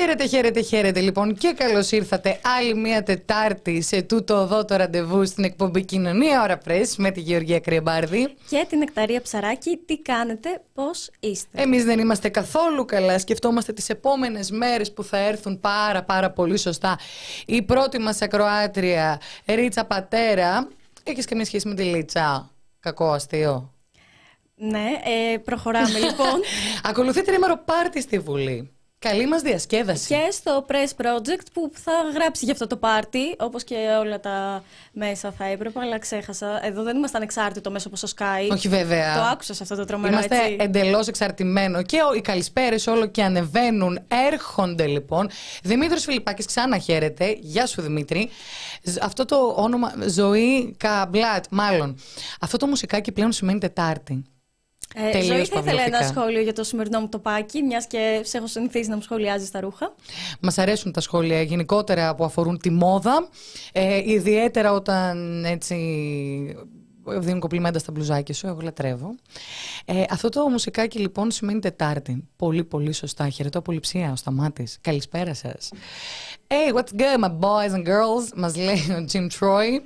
Χαίρετε, χαίρετε, χαίρετε λοιπόν και καλώς ήρθατε άλλη μια Τετάρτη σε τούτο εδώ το ραντεβού στην εκπομπή Κοινωνία Ωρα Πρέσ με τη Γεωργία Κρυεμπάρδη. Και την Εκταρία Ψαράκη, τι κάνετε, πώς είστε; Εμείς δεν είμαστε καθόλου καλά, σκεφτόμαστε τις επόμενες μέρες που θα έρθουν πάρα πάρα πολύ σωστά. Η πρώτη μας ακροάτρια, Ρίτσα Πατέρα, έχεις καμία σχέση με τη Λίτσα, κακό αστείο; Ναι, ε, προχωράμε λοιπόν. Ακολουθεί τρίμερο πάρτι στη Βουλή. Καλή μας διασκέδαση. και στο Press Project που θα γράψει για αυτό το πάρτι, όπως και όλα τα μέσα θα έπρεπε, αλλά ξέχασα. Εδώ δεν είμαστε ανεξάρτητο μέσω όπως ο Sky. Όχι βέβαια. Το άκουσα σε αυτό το τρομερό Είμαστε έτσι. εντελώς εξαρτημένοι και ο- οι καλησπέρες όλο και ανεβαίνουν. Έρχονται λοιπόν. Δημήτρης Φιλιππάκης, ξανά χαίρετε. Γεια σου Δημήτρη. Ζ- Αυτό το όνομα, Ζωή Καμπλάτ, μάλλον. Αυτό το μουσικάκι πλέον σημαίνει Τετάρτη. Ε, τελείως Ζωή, θα ήθελα ένα παυλωτικά. σχόλιο για το σημερινό μου τοπάκι, μιας και σε έχω συνηθίσει να μου σχολιάζει τα ρούχα. Μας αρέσουν τα σχόλια γενικότερα που αφορούν τη μόδα. Ε, ιδιαίτερα όταν έτσι δίνουν κοπλιμέντα στα μπλουζάκια σου, εγώ λατρεύω. Ε, αυτό το μουσικάκι λοιπόν σημαίνει Τετάρτη. Πολύ πολύ σωστά. Χαιρετώ απολυψία ο Σταμάτης. Καλησπέρα σας. Hey, what's good my boys and girls, μας λέει ο Jim Troy.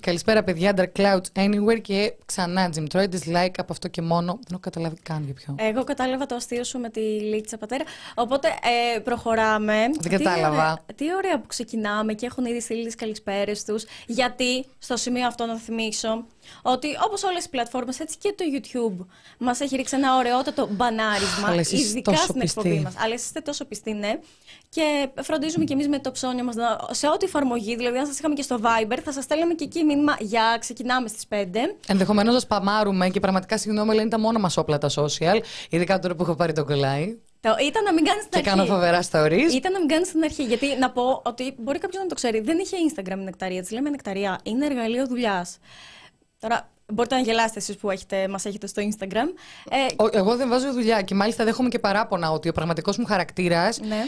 Καλησπέρα παιδιά, Dark Clouds Anywhere και ξανά Jim Troy, dislike από αυτό και μόνο. Δεν έχω καταλάβει καν για ποιο. Εγώ κατάλαβα το αστείο σου με τη Λίτσα Πατέρα. Οπότε ε, προχωράμε. Δεν κατάλαβα. Τι ωραία, τι ωραία που ξεκινάμε και έχουν ήδη στείλει τις καλησπέρες τους. Γιατί, στο σημείο αυτό να θυμίσω, ότι όπως όλες οι πλατφόρμες, έτσι και το YouTube μας έχει ρίξει ένα ωραιότατο μπανάρισμα. Αλλά εσείς ειδικά τόσο στην πιστοί. εκπομπή μας. Αλλά εσείς είστε τόσο πιστοί, ναι. Και φροντίζουμε κι εμείς με το ψώνιο μας σε ό,τι εφαρμογή. Δηλαδή, αν σας είχαμε και στο Viber, θα σας στέλναμε και εκεί μήνυμα για ξεκινάμε στις 5. Ενδεχομένως να σπαμάρουμε και πραγματικά συγγνώμη, αλλά είναι τα μόνα μας όπλα τα social. Ειδικά τώρα που έχω πάρει τον κολλάι. Το, ήταν να μην κάνεις την Και αρχή. κάνω φοβερά stories. Ήταν να μην κάνεις στην αρχή. Γιατί να πω ότι μπορεί κάποιος να το ξέρει. Δεν είχε Instagram η νεκταρία. Της λέμε νεκταρία. Είναι εργαλείο δουλειάς. Τώρα, μπορείτε να γελάσετε εσείς που έχετε, μας έχετε στο Instagram. Ε, Ο- Εγώ δεν βάζω δουλειά και μάλιστα δέχομαι και παράπονα ότι ο πραγματικός μου χαρακτήρας. Ναι.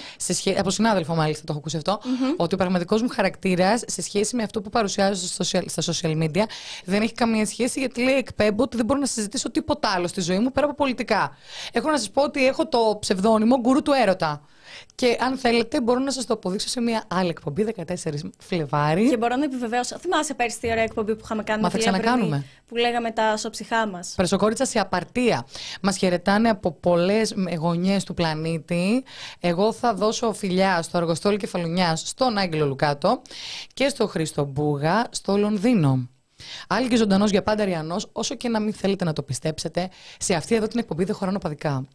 Από συνάδελφο, μάλιστα, το έχω ακούσει αυτό. Ότι ο πραγματικός μου χαρακτήρας σε σχέση με αυτό που παρουσιάζω στο social- στα social media δεν έχει καμία σχέση γιατί λέει εκπέμπω ότι δεν μπορώ να συζητήσω τίποτα άλλο στη ζωή μου πέρα από πολιτικά. Έχω να σας πω ότι έχω το ψευδόνυμο γκουρού του έρωτα. Και αν θέλετε, μπορώ να σας το αποδείξω σε μια άλλη εκπομπή 14 Φλεβάρι. και μπορώ να επιβεβαίωσω. Θυμάσαι πέρσι τι ωραία εκπομπή που είχαμε κάνει Μα με τη θα Λεμπρινή, ξανακάνουμε. Που λέγαμε τα σοψυχά μας. Πρεσοκόριτσα σε απαρτία. Μας χαιρετάνε από πολλές γωνιές του πλανήτη. Εγώ θα δώσω φιλιά στο Αργοστόλι Κεφαλουνιάς, στον Άγγελο Λουκάτο και στο Χρήστο Μπούγα στο Λονδίνο. Άλλη και ζωντανός για πάντα Ριανός, όσο και να μην θέλετε να το πιστέψετε, σε αυτή εδώ την εκπομπή δεν χωράνε παδικά.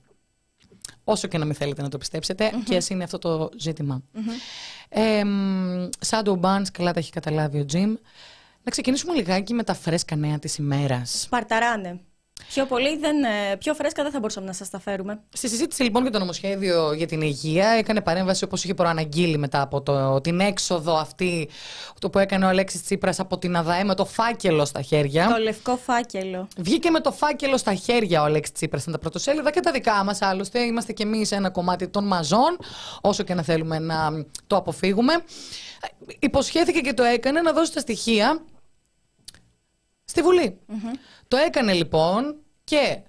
Όσο και να μην θέλετε να το πιστεψετε και ας είναι αυτό το ζητημα Ε, μ, Shadow Bands, καλά τα έχει καταλάβει ο Jim. Να ξεκινήσουμε λιγάκι με τα φρέσκα νέα της ημέρας. Σπαρταράνε. Πιο πολύ δεν, ε, πιο φρέσκα δεν θα μπορούσαμε να σας τα φέρουμε. Στη συζήτηση λοιπόν για το νομοσχέδιο για την υγεία έκανε παρέμβαση όπως είχε προαναγγείλει μετά από το, την έξοδο αυτή το που έκανε ο Αλέξης Τσίπρας από την ΑΔΑΕ με το φάκελο στα χέρια. Το λευκό φάκελο. Βγήκε με το φάκελο στα χέρια ο Αλέξης Τσίπρας στα πρωτοσέλιδα και τα δικά μας άλλωστε. Είμαστε κι εμείς ένα κομμάτι των μαζών όσο και να θέλουμε να το αποφύγουμε. Υποσχέθηκε και το έκανε να δώσει τα στοιχεία στη βουλη Το έκανε λοιπόν και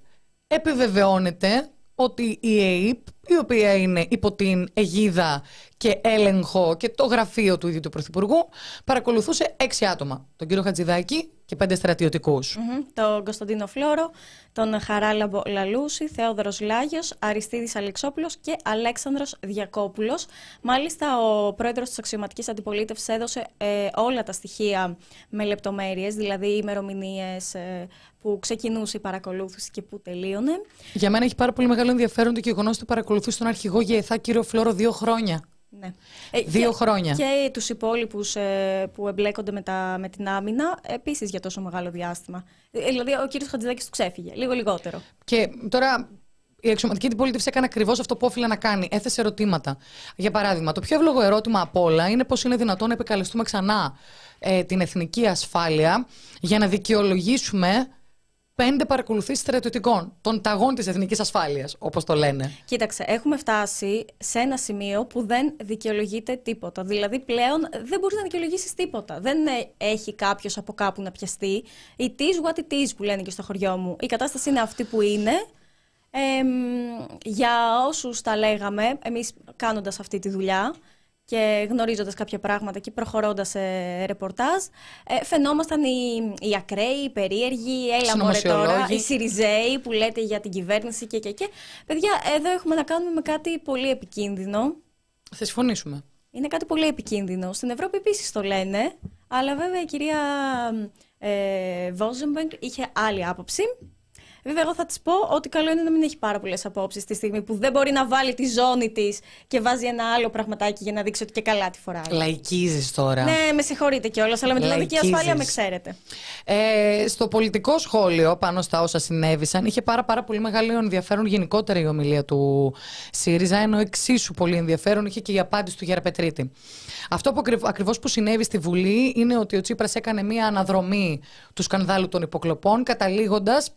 επιβεβαιώνεται ότι η ΕΕΠ, η οποία είναι υπό την αιγίδα και έλεγχο και το γραφείο του ίδιου του Πρωθυπουργού, παρακολουθούσε έξι άτομα. Τον κύριο Χατζηδάκη και πέντε στρατιωτικούς. Μμμ. Τον Κωνσταντίνο Φλόρο, τον Χαράλαμπο Λαλούση, Θεόδωρος Λάγιος, Αριστίδης Αλεξόπουλος και Αλέξανδρος Διακόπουλος. Μάλιστα, ο πρόεδρος της αξιωματικής αντιπολίτευσης έδωσε ε, όλα τα στοιχεία με λεπτομέρειες, δηλαδή ημερομηνίες που ξεκινούσε η παρακολούθηση και που τελείωνε. Για μένα έχει πάρα πολύ μεγάλο ενδιαφέρον το γεγονός ότι παρακολουθεί τον αρχηγό ΓΕΘΑ κύριο Φλόρο δύο χρόνια. Ναι. Ε, Δύο και- χρόνια. Και τους υπόλοιπους ε, που εμπλέκονται με, τα, με την άμυνα, επίσης για τόσο μεγάλο διάστημα. Ε, δηλαδή, ο κύριος Χατζηδάκης του ξέφυγε, λίγο λιγότερο. Και τώρα η αξιωματική αντιπολίτευση έκανε ακριβώς αυτό που όφιλε να κάνει. Έθεσε ερωτήματα. Για παράδειγμα, το πιο εύλογο ερώτημα απ' όλα είναι πώς είναι δυνατόν να επικαλεστούμε ξανά ε, την εθνική ασφάλεια για να δικαιολογήσουμε πέντε παρακολουθήσεις στρατιωτικών, των ταγών της εθνικής ασφάλειας, όπως το λένε. Κοίταξε, έχουμε φτάσει σε ένα σημείο που δεν δικαιολογείται τίποτα. Δηλαδή, πλέον δεν μπορείς να δικαιολογήσεις τίποτα. Δεν ε, έχει κάποιος από κάπου να πιαστεί. It is what it is που λένε και στο χωριό μου. Η κατάσταση είναι αυτή που είναι. για όσους τα λέγαμε, εμείς κάνοντας αυτή τη δουλειά και γνωρίζοντας κάποια πράγματα και προχωρώντας σε ρεπορτάζ, ε, φαινόμασταν οι, οι ακραίοι, οι περίεργοι, έλα μωρέ τώρα, οι Σιριζέοι που λέτε για την κυβέρνηση και και και. Παιδιά, εδώ έχουμε να κάνουμε με κάτι πολύ επικίνδυνο. Θα συμφωνήσουμε. Είναι κάτι πολύ επικίνδυνο. Στην Ευρώπη επίσης το λένε, αλλά βέβαια η κυρία ε, είχε άλλη άποψη. Βέβαια, εγώ θα της πω ότι καλό είναι να μην έχει πάρα πολλές απόψεις τη στιγμή που δεν μπορεί να βάλει τη ζώνη της και βάζει ένα άλλο πραγματάκι για να δείξει ότι και καλά τη φοράει. Λαϊκίζεις τώρα. Ναι, με συγχωρείτε κιόλας, αλλά με την οδική ασφάλεια με ξέρετε. Ε, στο πολιτικό σχόλιο, πάνω στα όσα συνέβησαν, είχε πάρα, πάρα πολύ μεγάλο ενδιαφέρον γενικότερα η ομιλία του ΣΥΡΙΖΑ, ενώ εξίσου πολύ ενδιαφέρον είχε και η απάντηση του Γέρα Πετρίτη. Αυτό που ακριβώς που συνέβη στη Βουλή είναι ότι ο Τσίπρας έκανε μία αναδρομή του σκανδάλου των υποκλοπών, καταλήγοντας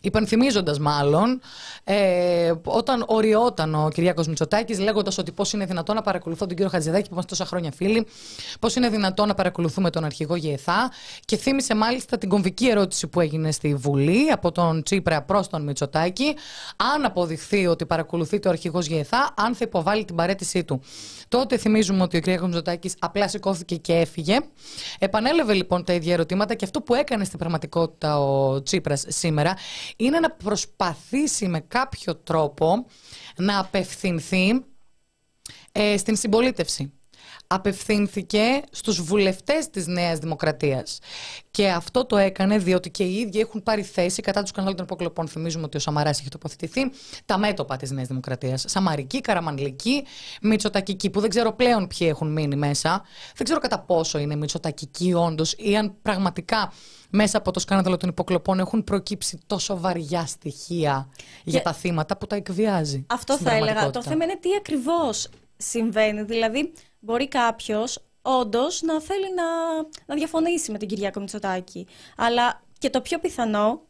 Υπενθυμίζοντας μάλλον, ε, όταν οριόταν ο Κυριάκος Μητσοτάκης, λέγοντας ότι πώς είναι δυνατόν να παρακολουθώ τον κύριο Χατζηδάκη που είμαστε τόσα χρόνια φίλοι, πώς είναι δυνατόν να παρακολουθούμε τον αρχηγό ΓΕΘΑ και θύμισε μάλιστα την κομβική ερώτηση που έγινε στη Βουλή από τον Τσίπρα προς τον Μητσοτάκη, αν αποδειχθεί ότι παρακολουθεί το αρχηγός ΓΕΘΑ, αν θα υποβάλει την παρέτησή του. Τότε θυμίζουμε ότι ο Κυριάκος Μητσοτάκης απλά σηκώθηκε και έφυγε. Επανέλευε λοιπόν τα ίδια ερωτήματα και αυτό που έκανε στην πραγματικότητα ο Τσίπρας σήμερα είναι να προσπαθήσει με κάποιο τρόπο να απευθυνθεί ε, στην συμπολίτευση. Απευθύνθηκε στους βουλευτές της Νέας Δημοκρατίας. Και αυτό το έκανε διότι και οι ίδιοι έχουν πάρει θέση κατά τους κανάλων των υποκλοπών. Θυμίζουμε ότι ο Σαμαράς έχει τοποθετηθεί τα μέτωπα της Νέας Δημοκρατίας. Σαμαρική, Καραμανλική, Μητσοτακική, που δεν ξέρω πλέον ποιοι έχουν μείνει μέσα. Δεν ξέρω κατά πόσο είναι Μητσοτακική όντως ή αν πραγματικά μέσα από το σκάνδαλο των υποκλοπών έχουν προκύψει τόσο βαριά στοιχεία για τα θύματα που τα εκβιάζει. Αυτό θα έλεγα. Το θέμα είναι τι ακριβώς συμβαίνει. Δηλαδή, μπορεί κάποιος όντως να θέλει να, να διαφωνήσει με τον Κυριάκο Μητσοτάκη. Αλλά και το πιο πιθανό,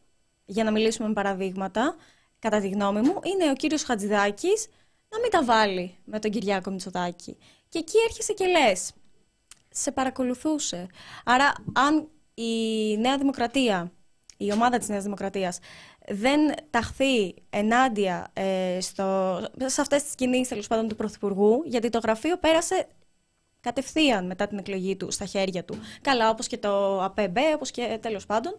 για να μιλήσουμε με παραδείγματα, κατά τη γνώμη μου, είναι ο κύριος Χατζηδάκης να μην τα βάλει με τον Κυριάκο Μητσοτάκη. Και εκεί έρχεσαι και λες, σε παρακολουθούσε. Άρα, αν η Νέα Δημοκρατία, η ομάδα της Νέας Δημοκρατίας, δεν ταχθεί ενάντια ε, στο, σε αυτές τις κινήσεις τέλος πάντων του Πρωθυπουργού, γιατί το γραφείο πέρασε κατευθείαν μετά την εκλογή του στα χέρια του. Καλά, όπως και το ΑΠΕΜΠ, όπως και τέλος πάντων.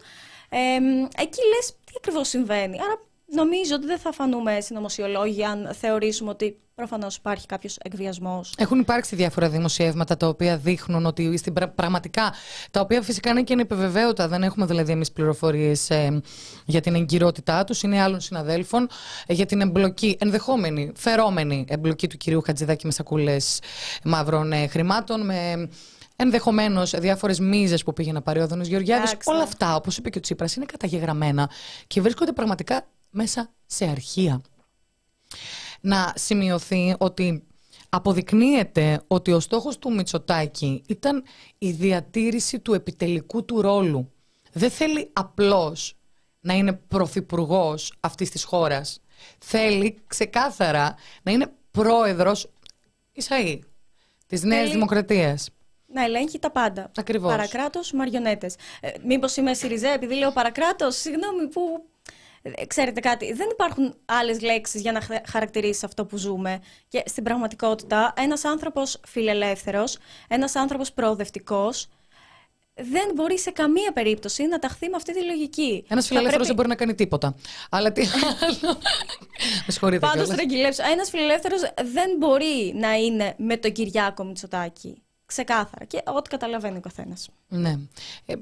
Ε, εκεί λες τι ακριβώς συμβαίνει. Άρα Νομίζω ότι δεν θα φανούμε συνωμοσιολόγοι αν θεωρήσουμε ότι προφανώς υπάρχει κάποιος εκβιασμός. Έχουν υπάρξει διάφορα δημοσιεύματα τα οποία δείχνουν ότι στην πραγματικά. τα οποία φυσικά είναι και ανεπιβεβαίωτα. Δεν έχουμε δηλαδή εμείς πληροφορίες ε, για την εγκυρότητά τους. Είναι άλλων συναδέλφων ε, για την εμπλοκή, ενδεχόμενη, φερόμενη εμπλοκή του κυρίου Χατζηδάκη με σακούλες μαύρων ε, χρημάτων, με ενδεχομένως διάφορες μίζες που πήγε να πάρει ο Δόνο Γεωργιάδης. Όλα αυτά, όπως είπε και ο Τσίπρας, είναι καταγεγραμμένα και βρίσκονται πραγματικά μέσα σε αρχεία. Να σημειωθεί ότι αποδεικνύεται ότι ο στόχος του Μητσοτάκη ήταν η διατήρηση του επιτελικού του ρόλου. Δεν θέλει απλώς να είναι πρωθυπουργός αυτής της χώρας. Θέλει ξεκάθαρα να είναι πρόεδρος Ισαΐ της Νέας Δημοκρατίας. Να ελέγχει τα πάντα. Ακριβώς. Παρακράτος, μαριονέτες. Ε, μήπως είμαι Σιριζέ επειδή λέω παρακράτος, συγγνώμη που ε, ξέρετε κάτι, δεν υπάρχουν άλλες λέξεις για να χαρακτηρίσει αυτό που ζούμε. Και στην πραγματικότητα, ένας άνθρωπος φιλελεύθερος, ένας άνθρωπος προοδευτικός, δεν μπορεί σε καμία περίπτωση να ταχθεί με αυτή τη λογική. Ένας φιλελεύθερος πρέπει... δεν μπορεί να κάνει τίποτα. Αλλά τι άλλο. Με συγχωρείτε. Πάντως, τρεγγυλεύσω. Ένας φιλελεύθερος δεν μπορεί να είναι με τον Κυριάκο Μητσοτάκη. Ξεκάθαρα. Και ό,τι καταλαβαίνει ο καθένας. Ναι. Ε,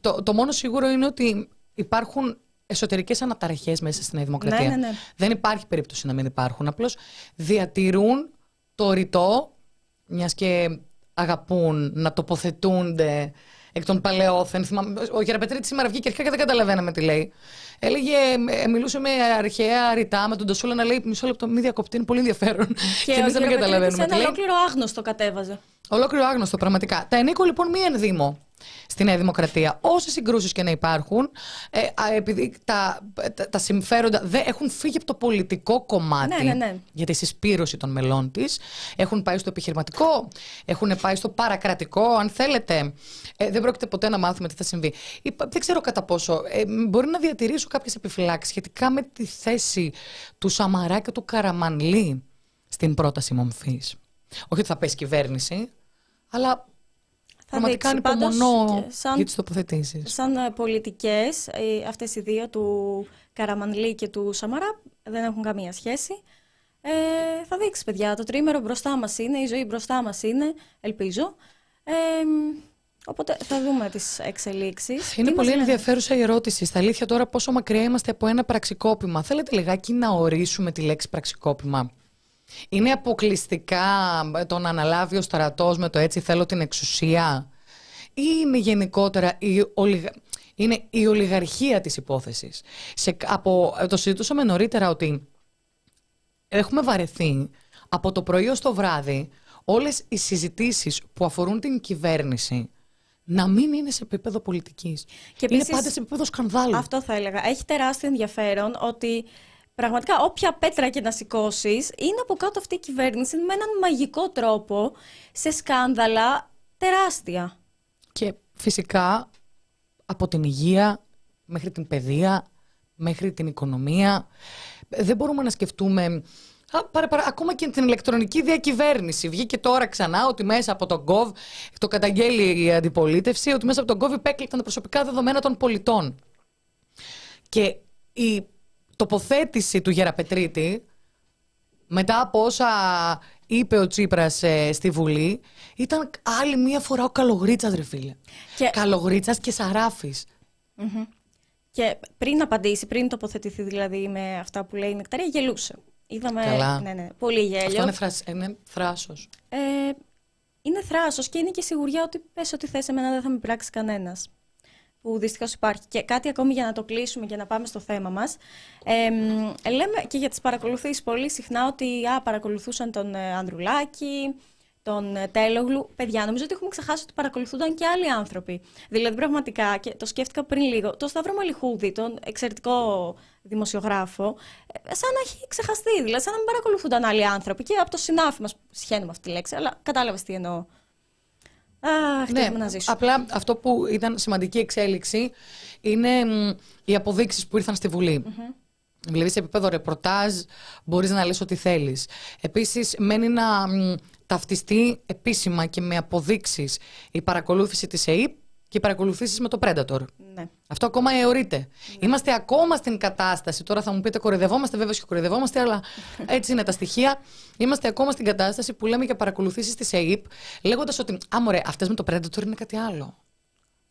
το, το μόνο σίγουρο είναι ότι υπάρχουν εσωτερικές αναταραχές μέσα στην Δημοκρατία. Ναι, ναι, ναι. Δεν υπάρχει περίπτωση να μην υπάρχουν. Απλώς διατηρούν το ρητό, μιας και αγαπούν να τοποθετούνται εκ των παλαιόθεν. Ο Γεραπετρίτη σήμερα βγήκε αρχικά και δεν καταλαβαίναμε τι λέει. Έλεγε, ε, μιλούσε με αρχαία ρητά, με τον Τοσούλα να λέει μισό λεπτό, μη διακοπτή, είναι πολύ ενδιαφέρον. Και, και εμείς δεν καταλαβαίνουμε. Ένα ολόκληρο άγνωστο κατέβαζε. Ολόκληρο άγνωστο, πραγματικά. Τα ενίκω λοιπόν μη ενδύμω στη Νέα Δημοκρατία. Όσες συγκρούσεις και να υπάρχουν, ε, επειδή τα, τα, συμφέροντα δεν έχουν φύγει από το πολιτικό κομμάτι ναι, ναι, ναι. για τη συσπήρωση των μελών της, έχουν πάει στο επιχειρηματικό, έχουν πάει στο παρακρατικό, αν θέλετε. Ε, δεν πρόκειται ποτέ να μάθουμε τι θα συμβεί. Δεν ξέρω κατά πόσο. Ε, μπορεί να διατηρήσω κάποιες επιφυλάξεις σχετικά με τη θέση του Σαμαρά και του Καραμανλή στην πρόταση μομφής. Όχι ότι θα πέσει κυβέρνηση, αλλά Πραγματικά ανυπομονώ σαν, για τις τοποθετήσεις. Σαν ε, πολιτικές, ε, αυτές οι δύο, του Καραμανλή και του Σαμαρά, δεν έχουν καμία σχέση. Ε, θα δείξει, παιδιά. Το τρίμερο μπροστά μας είναι, η ζωή μπροστά μας είναι, ελπίζω. Ε, οπότε θα δούμε τις εξελίξεις. Είναι πολύ ενδιαφέρουσα η ερώτηση. Στα αλήθεια τώρα πόσο μακριά είμαστε από ένα πραξικόπημα. Θέλετε λιγάκι να ορίσουμε τη λέξη πραξικόπημα; Είναι αποκλειστικά το να αναλάβει ο στρατός με το έτσι θέλω την εξουσία ή είναι γενικότερα η, ολιγα... είναι η ολιγαρχία της υπόθεσης. Σε, από, το συζητούσαμε νωρίτερα ότι έχουμε βαρεθεί από το πρωί ως το βράδυ όλες οι συζητήσεις που αφορούν την κυβέρνηση να μην είναι σε επίπεδο πολιτικής. Και είναι πάντα σε επίπεδο σκανδάλου. Αυτό θα έλεγα. Έχει τεράστιο ενδιαφέρον ότι Πραγματικά, όποια πέτρα και να σηκώσεις, είναι από κάτω αυτή η κυβέρνηση με έναν μαγικό τρόπο σε σκάνδαλα τεράστια. Και φυσικά από την υγεία μέχρι την παιδεία, μέχρι την οικονομία. Δεν μπορούμε να σκεφτούμε Α, παρα, παρα, ακόμα και την ηλεκτρονική διακυβέρνηση. Βγήκε τώρα ξανά ότι μέσα από τον ΚΟΒ, το καταγγέλει η αντιπολίτευση, ότι μέσα από τον ΚΟΒ υπέκλειπταν τα προσωπικά δεδομένα των πολιτών. Και η τοποθέτηση του Γεραπετρίτη μετά από όσα είπε ο Τσίπρας ε, στη Βουλή ήταν άλλη μία φορά ο Καλογρίτσας ρε φίλε. Και... Καλογρίτσας και σαραφης Και πριν απαντήσει, πριν τοποθετηθεί δηλαδή με αυτά που λέει η Νεκταρία, γελούσε. Είδαμε, Καλά. Ναι, ναι, πολύ γέλιο. Αυτό είναι, θράσ, είναι θράσος. Ε, είναι θράσος και είναι και σιγουριά ότι πες ότι θες εμένα δεν θα με πράξει κανένας που δυστυχώς υπάρχει. Και κάτι ακόμη για να το κλείσουμε και να πάμε στο θέμα μας. Ε, λέμε και για τις παρακολουθήσεις πολύ συχνά ότι α, παρακολουθούσαν τον ε, Ανδρουλάκη, τον ε, Τέλογλου. Παιδιά, νομίζω ότι έχουμε ξεχάσει ότι παρακολουθούνταν και άλλοι άνθρωποι. Δηλαδή, πραγματικά, και το σκέφτηκα πριν λίγο, το Σταύρο Μαλιχούδη, τον εξαιρετικό δημοσιογράφο, ε, σαν να έχει ξεχαστεί. Δηλαδή, σαν να μην παρακολουθούνταν άλλοι άνθρωποι. Και από το συνάφι μας, σχένουμε αυτή τη λέξη, αλλά κατάλαβες τι εννοώ. Αχ, ναι, να ζήσω. Απλά αυτό που ήταν σημαντική εξέλιξη είναι οι αποδείξεις που ήρθαν στη Βουλή. Mm-hmm. Δηλαδή, σε επίπεδο ρεπορτάζ, μπορείς να λες ό,τι θέλεις. Επίσης, μένει να ταυτιστεί επίσημα και με αποδείξεις η παρακολούθηση της ΕΕΠ και οι παρακολουθήσεις με το Predator. Ναι. Αυτό ακόμα αιωρείται. Ναι. Είμαστε ακόμα στην κατάσταση. Τώρα θα μου πείτε κοροϊδευόμαστε, βέβαια και κοροϊδευόμαστε, αλλά έτσι είναι τα στοιχεία. Είμαστε ακόμα στην κατάσταση που λέμε για παρακολουθήσεις της ΕΕΠ, λέγοντας ότι, α, μωρέ, αυτές με το Predator είναι κάτι άλλο.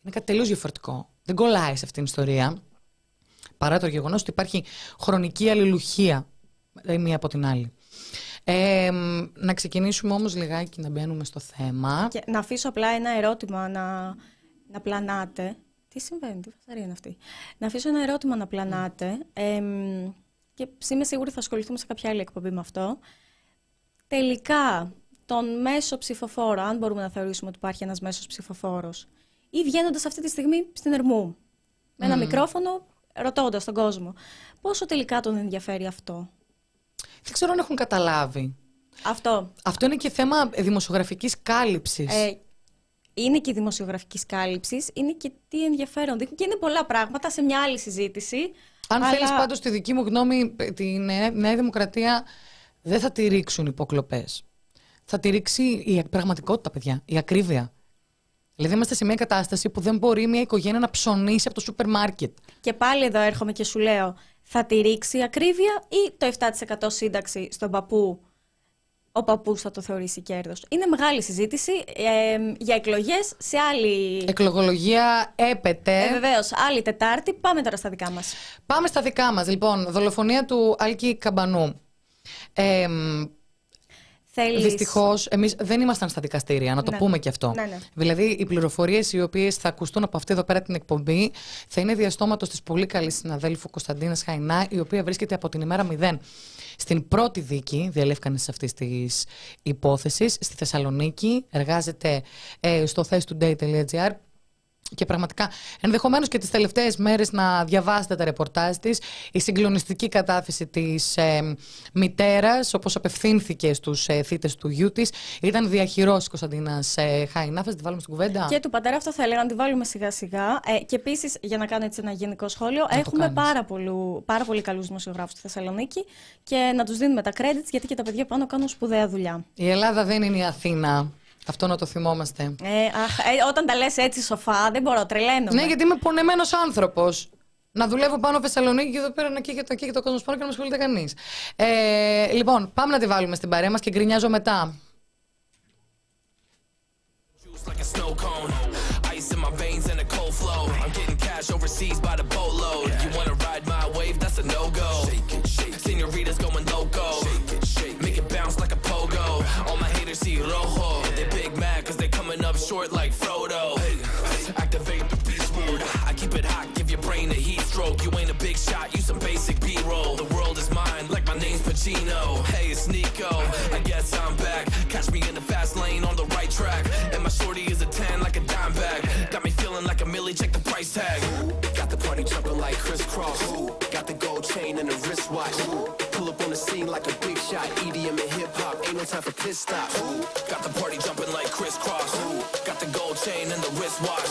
Είναι κάτι τελείως διαφορετικό. Δεν κολλάει σε αυτήν την ιστορία. Παρά το γεγονός ότι υπάρχει χρονική αλληλουχία η μία από την άλλη. Ε, να ξεκινήσουμε όμως λιγάκι να μπαίνουμε στο θέμα. Και να αφήσω απλά ένα ερώτημα να να πλανάτε. Τι συμβαίνει, τι φασαρία είναι αυτή; Να αφήσω ένα ερώτημα να πλανάτε. Ε, και είμαι σίγουρη θα ασχοληθούμε σε κάποια άλλη εκπομπή με αυτό. Τελικά, τον μέσο ψηφοφόρο, αν μπορούμε να θεωρήσουμε ότι υπάρχει ένας μέσος ψηφοφόρος, ή βγαίνοντας αυτή τη στιγμή στην Ερμού, με ένα μικρόφωνο, ρωτώντας τον κόσμο, πόσο τελικά τον ενδιαφέρει αυτό; Δεν ξέρω αν έχουν καταλάβει. Αυτό. Αυτό είναι και θέμα δημοσιογραφικής κάλυψης. Ε, είναι και δημοσιογραφική κάλυψη, είναι και τι ενδιαφέρον δείχνει. Και είναι πολλά πράγματα σε μια άλλη συζήτηση. Αν αλλά... θέλεις πάντως τη δική μου γνώμη, τη Νέα Δημοκρατία δεν θα τη ρίξουν υποκλοπές. Θα τη ρίξει η πραγματικότητα, παιδιά, η ακρίβεια. Δηλαδή είμαστε σε μια κατάσταση που δεν μπορεί μια οικογένεια να ψωνίσει από το σούπερ μάρκετ. Και πάλι εδώ έρχομαι και σου λέω, θα τη ρίξει η ακρίβεια ή το 7% σύνταξη στον παππού ο παππούς θα το θεωρήσει κέρδος. Είναι μεγάλη συζήτηση ε, για εκλογές σε άλλη. Εκλογολογία έπεται. Ε, Βεβαίως. Άλλη Τετάρτη. Πάμε τώρα στα δικά μας. Πάμε στα δικά μας. Λοιπόν, δολοφονία του Άλκη Καμπανού. Ε, Θέλεις... Δυστυχώς, εμείς δεν ήμασταν στα δικαστήρια, να το ναι. πούμε και αυτό. Ναι, ναι. Δηλαδή, οι πληροφορίες οι οποίες θα ακουστούν από αυτή εδώ πέρα την εκπομπή θα είναι διαστόματος της πολύ καλής συναδέλφου Κωνσταντίνας Χαϊνά, η οποία βρίσκεται από την ημέρα 0 στην πρώτη δίκη διαλεύκανση αυτής της υπόθεσης στη Θεσσαλονίκη. Εργάζεται ε, στο θέστοday.gr και πραγματικά ενδεχομένως και τις τελευταίες μέρες να διαβάσετε τα ρεπορτάζ της. Η συγκλονιστική κατάθεση της ε, μητέρας, όπως απευθύνθηκε στους ε, θήτες του γιού της, ήταν διαχειρός Κωνσταντίνα ε, Χαϊνά. Θα τη βάλουμε στην κουβέντα. Και του πατέρα, αυτό θα έλεγα να τη βάλουμε σιγά-σιγά. Ε, και επίσης, για να κάνω έτσι ένα γενικό σχόλιο, έχουμε πάρα, πολλού, πάρα πολύ καλούς δημοσιογράφους στη Θεσσαλονίκη και να τους δίνουμε τα credits γιατί και τα παιδιά πάνω κάνουν σπουδαία δουλειά. Η Ελλάδα δεν είναι η Αθήνα. Αυτό να το θυμόμαστε. Ε, αχ, ε, όταν τα λες έτσι σοφά, δεν μπορώ, τρελαίνω. Ναι, γιατί είμαι πονεμένος άνθρωπος. Να δουλεύω πάνω Θεσσαλονίκη και εδώ πέρα να καίγεται, και το κόσμος πάνω και να με ασχολείται κανείς. Ε, λοιπόν, πάμε να τη βάλουμε στην παρέα μας και γκρινιάζω μετά. short big shot, you some basic B-roll. The world is mine, like my name's Pacino. Hey, it's Nico. I guess I'm back. Catch me in the fast lane on the right track. And my shorty is a 10 like a dime bag. Got me feeling like a millie, check the price tag. Got the party jumping like crisscross. Got the gold chain and the wristwatch. Pull up on the scene like a big shot. EDM and hip hop, ain't no time for pit stops. Got the party jumping like crisscross. Got the gold chain and the wristwatch.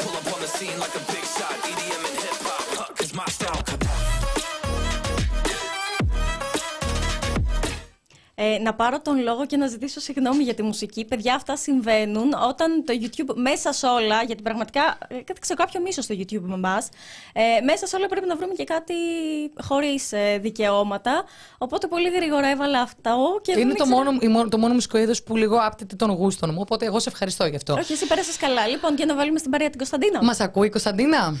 Pull up on the scene like a big shot. Ε, να πάρω τον λόγο και να ζητήσω συγγνώμη για τη μουσική. Παιδιά, αυτά συμβαίνουν όταν το YouTube μέσα σε όλα, γιατί πραγματικά ε, ξέρω κάποιο μίσος στο YouTube με εμάς, ε, μέσα σε όλα πρέπει να βρούμε και κάτι χωρίς ε, δικαιώματα. Οπότε πολύ γρήγορα έβαλα αυτό. Και Είναι το, μόνο, το μόνο μουσικό είδο που λίγο άπτεται των γούστων μου. Οπότε εγώ σε ευχαριστώ γι' αυτό. Όχι, εσύ πέρασες καλά. Λοιπόν, και να βάλουμε στην παρέα την Κωνσταντίνα. Μας ακούει η Κωνσταντίνα;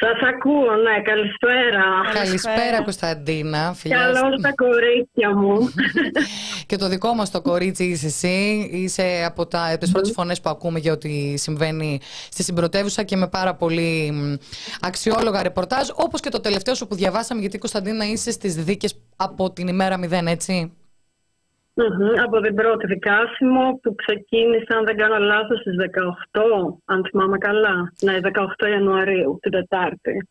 Σας ακούω, ναι, καλησπέρα. Καλησπέρα, Κωνσταντίνα. Καλώ τα κορίτσια μου. και το δικό μας το κορίτσι είσαι εσύ. Είσαι από τις πρώτες φωνές που ακούμε για ό,τι συμβαίνει στη συμπρωτεύουσα και με πάρα πολύ αξιόλογα ρεπορτάζ. Όπως και το τελευταίο σου που διαβάσαμε, γιατί Κωνσταντίνα είσαι στις δίκες από την ημέρα 0, έτσι; Από την πρώτη δικάσιμο που ξεκίνησε, αν δεν κάνω λάθος, στις 18, αν θυμάμαι καλά. Ναι, 18 Ιανουαρίου, την Τετάρτη.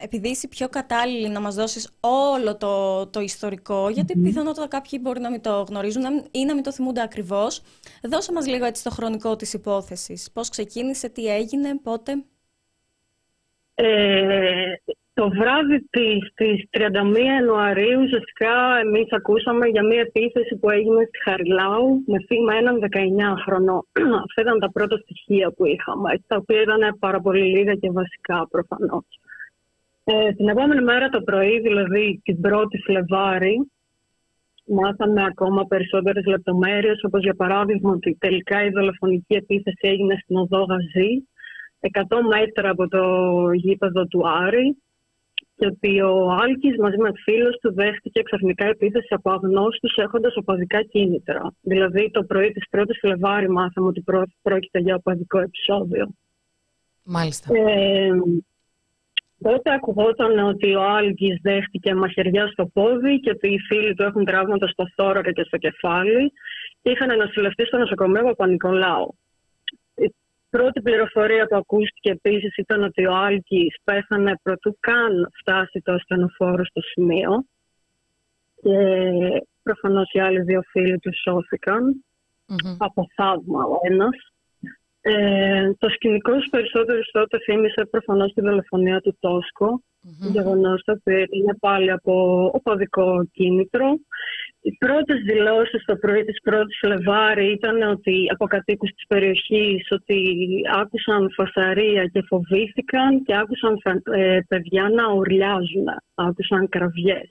Επειδή είσαι πιο κατάλληλη να μας δώσεις όλο το, το ιστορικό, γιατί mm-hmm. πιθανότατα κάποιοι μπορεί να μην το γνωρίζουν ή να μην το θυμούνται ακριβώς, δώσε μας λίγο έτσι το χρονικό της υπόθεσης. Πώς ξεκίνησε, τι έγινε, πότε; Ε, το βράδυ της, της 31 Ιανουαρίου ουσιαστικά εμείς ακούσαμε για μια επίθεση που έγινε στη Χαριλάου με θύμα έναν 19 χρονό. Αυτά ήταν τα πρώτα στοιχεία που είχαμε, τα οποία ήταν πάρα πολύ λίγα και βασικά προφανώς. Ε, την επόμενη μέρα το πρωί, δηλαδή την 1η Φλεβάρη, μάθαμε ακόμα περισσότερες λεπτομέρειες, όπως για παράδειγμα ότι τελικά η δολοφονική επίθεση έγινε στην οδό Γαζή, 100 μέτρα από το γήπεδο του Άρη, και ότι ο Άλκης μαζί με φίλος του δέχτηκε ξαφνικά επίθεση από αγνώστους έχοντας οπαδικά κίνητρα. Δηλαδή το πρωί της 1ης Φλεβάρη μάθαμε ότι πρόκειται για οπαδικό επεισόδιο. Μάλιστα. Ε, τότε ακουγόταν ότι ο Άλκης δέχτηκε μαχαιριά στο πόδι και ότι οι φίλοι του έχουν τραύματα στο θώρακα και στο κεφάλι και είχαν νοσηλευτεί στο νοσοκομείο από Νικολάου πρώτη πληροφορία που ακούστηκε επίσης ήταν ότι ο Άλκης πέθανε πρωτού καν φτάσει το ασθενοφόρο στο σημείο και προφανώς οι άλλοι δύο φίλοι του σωθηκαν από θαύμα ο ένας. Ε, το σκηνικό στους περισσότερους τότε θύμισε προφανώς τη δολοφονία του Τόσκο, mm-hmm. γεγονός το οποίο είναι πάλι από οπαδικό κίνητρο οι πρώτες δηλώσεις το πρωί της 1η Φλεβάρη ήταν ότι από κατοίκους της περιοχής ότι άκουσαν φασαρία και φοβήθηκαν και άκουσαν ε, παιδιά να ουρλιάζουν, άκουσαν κραυγές.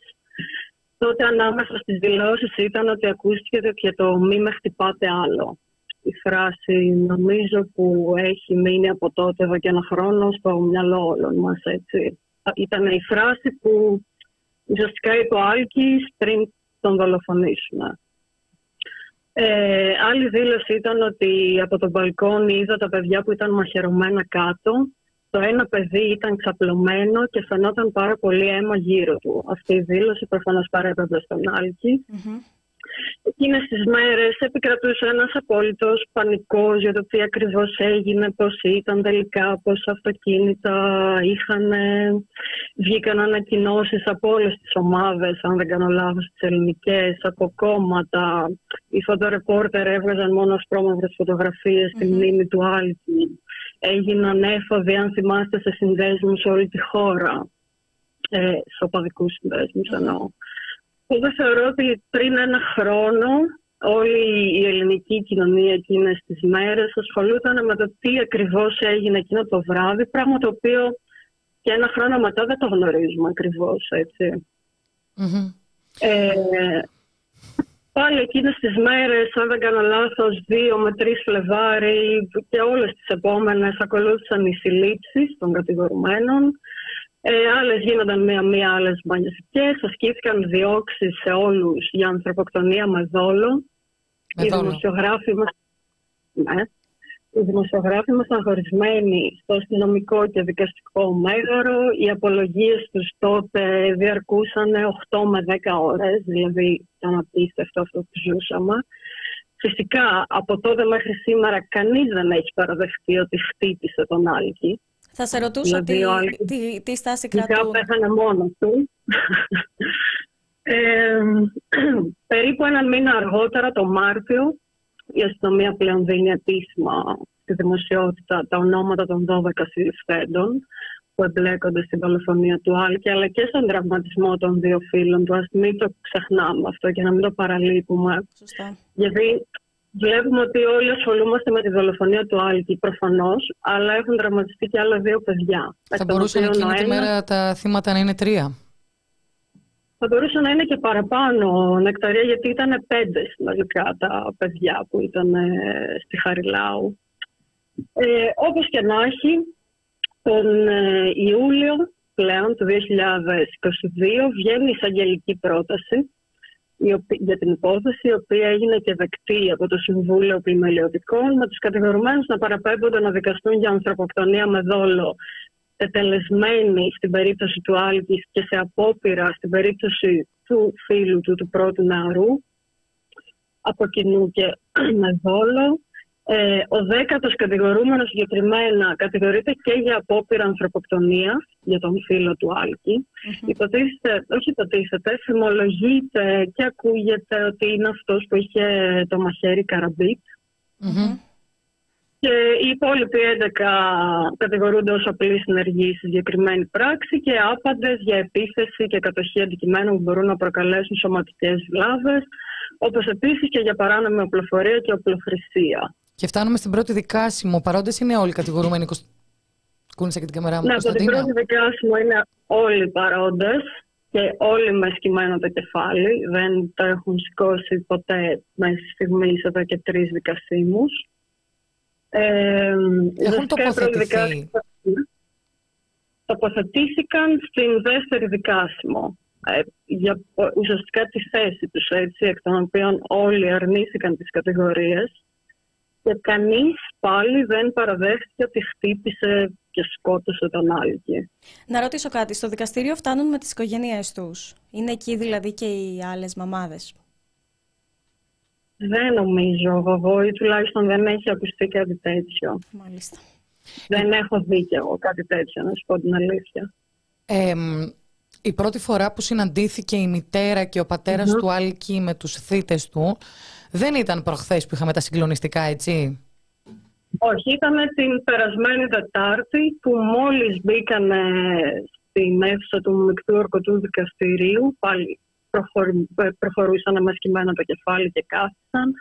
Τότε ανάμεσα στις δηλώσεις ήταν ότι ακούστηκε και το μη με χτυπάτε άλλο. Η φράση νομίζω που έχει μείνει από τότε εδώ και ένα χρόνο στο μυαλό όλων μας έτσι. Ήταν η φράση που ουσιαστικά είπε ο Άλκης πριν τον δολοφονήσουν. Ε, άλλη δήλωση ήταν ότι από τον μπαλκόνι είδα τα παιδιά που ήταν μαχαιρωμένα κάτω. Το ένα παιδί ήταν ξαπλωμένο και φαινόταν πάρα πολύ αίμα γύρω του. Αυτή η δήλωση προφανώς παρέπεμπε στον αλκη Εκείνες τις μέρες επικρατούσε ένας απόλυτος πανικός για το τι ακριβώς έγινε, πώς ήταν τελικά, πώς αυτοκίνητα είχαν, βγήκαν ανακοινώσεις από όλες τις ομάδες, αν δεν κάνω λάθος, τις ελληνικές, από κόμματα. Οι φωτορεπόρτερ έβγαζαν μόνο ασπρόμαυρες φωτογραφίες στη μνήμη του Άλκη. Έγιναν έφοδοι, αν θυμάστε, σε συνδέσμους σε όλη τη χώρα. Ε, σε οπαδικούς συνδέσμους εννοώ. Εγώ θεωρώ ότι πριν ένα χρόνο όλη η ελληνική κοινωνία εκείνες τις μέρες ασχολούταν με το τι ακριβώς έγινε εκείνο το βράδυ, πράγμα το οποίο και ένα χρόνο μετά δεν το γνωρίζουμε ακριβώς, Ε, πάλι εκείνες τις μέρες, αν δεν κάνω λάθος, 2 με 3 Φλεβάρι και όλες τις επόμενες ακολούθησαν οι συλλήψεις των κατηγορουμένων. Ε, άλλες γίνονταν μία-μία, άλλες μαγνητικέ. Ασκήθηκαν διώξεις σε όλους για ανθρωποκτονία με δόλο. Με οι δόλο. δημοσιογράφοι μα. Ναι. Οι δημοσιογράφοι ήμασταν χωρισμένοι στο αστυνομικό και δικαστικό μέγαρο. Οι απολογίες τους τότε διαρκούσαν 8 με 10 ώρες, δηλαδή ήταν απίστευτο αυτό που ζούσαμε. Φυσικά, από τότε μέχρι σήμερα κανείς δεν έχει παραδεχτεί ότι χτύπησε τον Άλκη. Θα σε ρωτούσα Δηλαδή, τι, ο Άλκης τι, τι στάση Φυσικά κρατούν. πέθανε μόνος τους. Ε, περίπου έναν μήνα αργότερα, το Μάρτιο, η αστυνομία πλέον δίνει επίσημα στη δημοσιότητα τα ονόματα των 12 συλληφθέντων που εμπλέκονται στην δολοφονία του Άλκη, αλλά και στον τραυματισμό των δύο φίλων του. Ας μην το ξεχνάμε αυτό και να μην το παραλείπουμε. Σωστά. Γιατί βλέπουμε ότι όλοι ασχολούμαστε με τη δολοφονία του Άλκη, προφανώς, αλλά έχουν τραυματιστεί και άλλα δύο παιδιά. Θα εκ των μπορούσαν οποίων εκείνη ο τη ένας μέρα τα θύματα να είναι τρία; Θα μπορούσε να είναι και παραπάνω νεκταρία, γιατί ήταν πέντε συνολικά τα παιδιά που ήταν ε, στη Χαριλάου. Ε, όπως και να έχει, τον ε, Ιούλιο πλέον του 2022 βγαίνει η εισαγγελική πρόταση η οποί- για την υπόθεση, η οποία έγινε και δεκτή από το Συμβούλιο Πλημελιωτικών, με τους κατηγορουμένους να παραπέμπονται να δικαστούν για ανθρωποκτονία με δόλο ετελεσμένη στην περίπτωση του Άλκης και σε απόπειρα στην περίπτωση του φίλου του, του πρώτου νεαρού, από κοινού και με δόλο. Ε, ο δέκατος κατηγορούμενος συγκεκριμένα κατηγορείται και για απόπειρα ανθρωποκτονίας για τον φίλο του Άλκη. Υποτίθεται, όχι υποτίθεται, φημολογείται και ακούγεται ότι είναι αυτός που είχε το μαχαίρι καραμπίτ. Μμμ. Και οι υπόλοιποι 11 κατηγορούνται ως απλή συνεργή στη συγκεκριμένη πράξη και άπαντες για επίθεση και κατοχή αντικειμένων που μπορούν να προκαλέσουν σωματικές βλάβες, όπως επίσης και για παράνομη οπλοφορία και οπλοχρησία. Και φτάνουμε στην πρώτη δικάσιμο. Παρόντες είναι όλοι οι κατηγορούμενοι. Κωσ- Κούνησα και την κάμερά μου. Ναι, από την Κωνσταντίνα. πρώτη δικάσιμο είναι όλοι παρόντες και όλοι με σκυμμένο το κεφάλι. Δεν το έχουν σηκώσει ποτέ μέχρι στιγμή εδώ και τρεις δικασίμους. Ε, ουσιαστικά οι πρώτοι τοποθετηθεί. δικάσιμοι Τοποθετήθηκαν στην δεύτερη δικάσιμο. Ε, για ε, ουσιαστικά τη θέση τους, έτσι, εκ των οποίων όλοι αρνήθηκαν τις κατηγορίες και κανείς πάλι δεν παραδέχτηκε ότι χτύπησε και σκότωσε τον Άλκη. Να ρωτήσω κάτι. Στο δικαστήριο φτάνουν με τις οικογένειές τους; Είναι εκεί δηλαδή και οι άλλες μαμάδες; Δεν νομίζω εγώ ή τουλάχιστον δεν έχει ακουστεί κάτι τέτοιο. Μάλιστα. Δεν έχω δει κι εγώ κάτι τέτοιο, να σου πω την αλήθεια. Εμ, η πρώτη φορά που συναντήθηκε η μητέρα και ο πατερας του Άλκη με τους θύτες του δεν ήταν προχθές που είχαμε τα συγκλονιστικά, έτσι; Όχι, ήταν την περασμένη Τετάρτη που μόλις μπήκαν στην αίθουσα του Μικτού Ορκωτού Δικαστηρίου, πάλι προχωρ- ε, προχωρούσαν με σκυμμένο το κεφάλι και κάθισαν.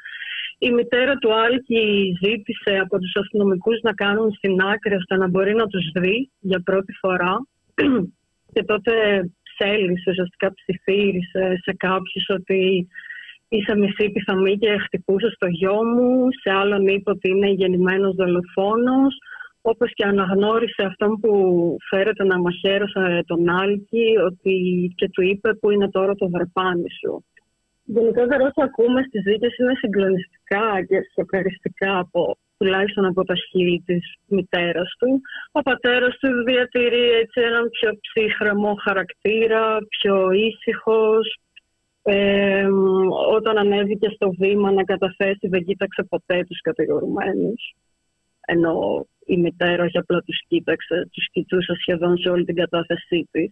Η μητέρα του Άλκη ζήτησε από τους αστυνομικούς να κάνουν στην άκρη ώστε να μπορεί να τους δει για πρώτη φορά και τότε ψέλισε, ουσιαστικά ψιθύρισε σε κάποιους ότι είσαι μισή πιθαμή και χτυπούσες στο γιο μου, σε άλλον είπε ότι είναι γεννημένος δολοφόνος, όπως και αναγνώρισε αυτόν που φέρεται να μαχαίρωσε τον Άλκη ότι και του είπε που είναι τώρα το βρεπάνι σου. Γενικότερα όσα ακούμε στις δίκες είναι συγκλονιστικά και σοκαριστικά από, τουλάχιστον από τα χείλη της μητέρας του. Ο πατέρας του διατηρεί έτσι έναν πιο ψύχρεμο χαρακτήρα, πιο ήσυχος, Ε, όταν ανέβηκε στο βήμα να καταθέσει δεν κοίταξε ποτέ τους κατηγορουμένους ενώ η μητέρα όχι απλά τους κοίταξε, τους κοιτούσε σχεδόν σε όλη την κατάθεσή της.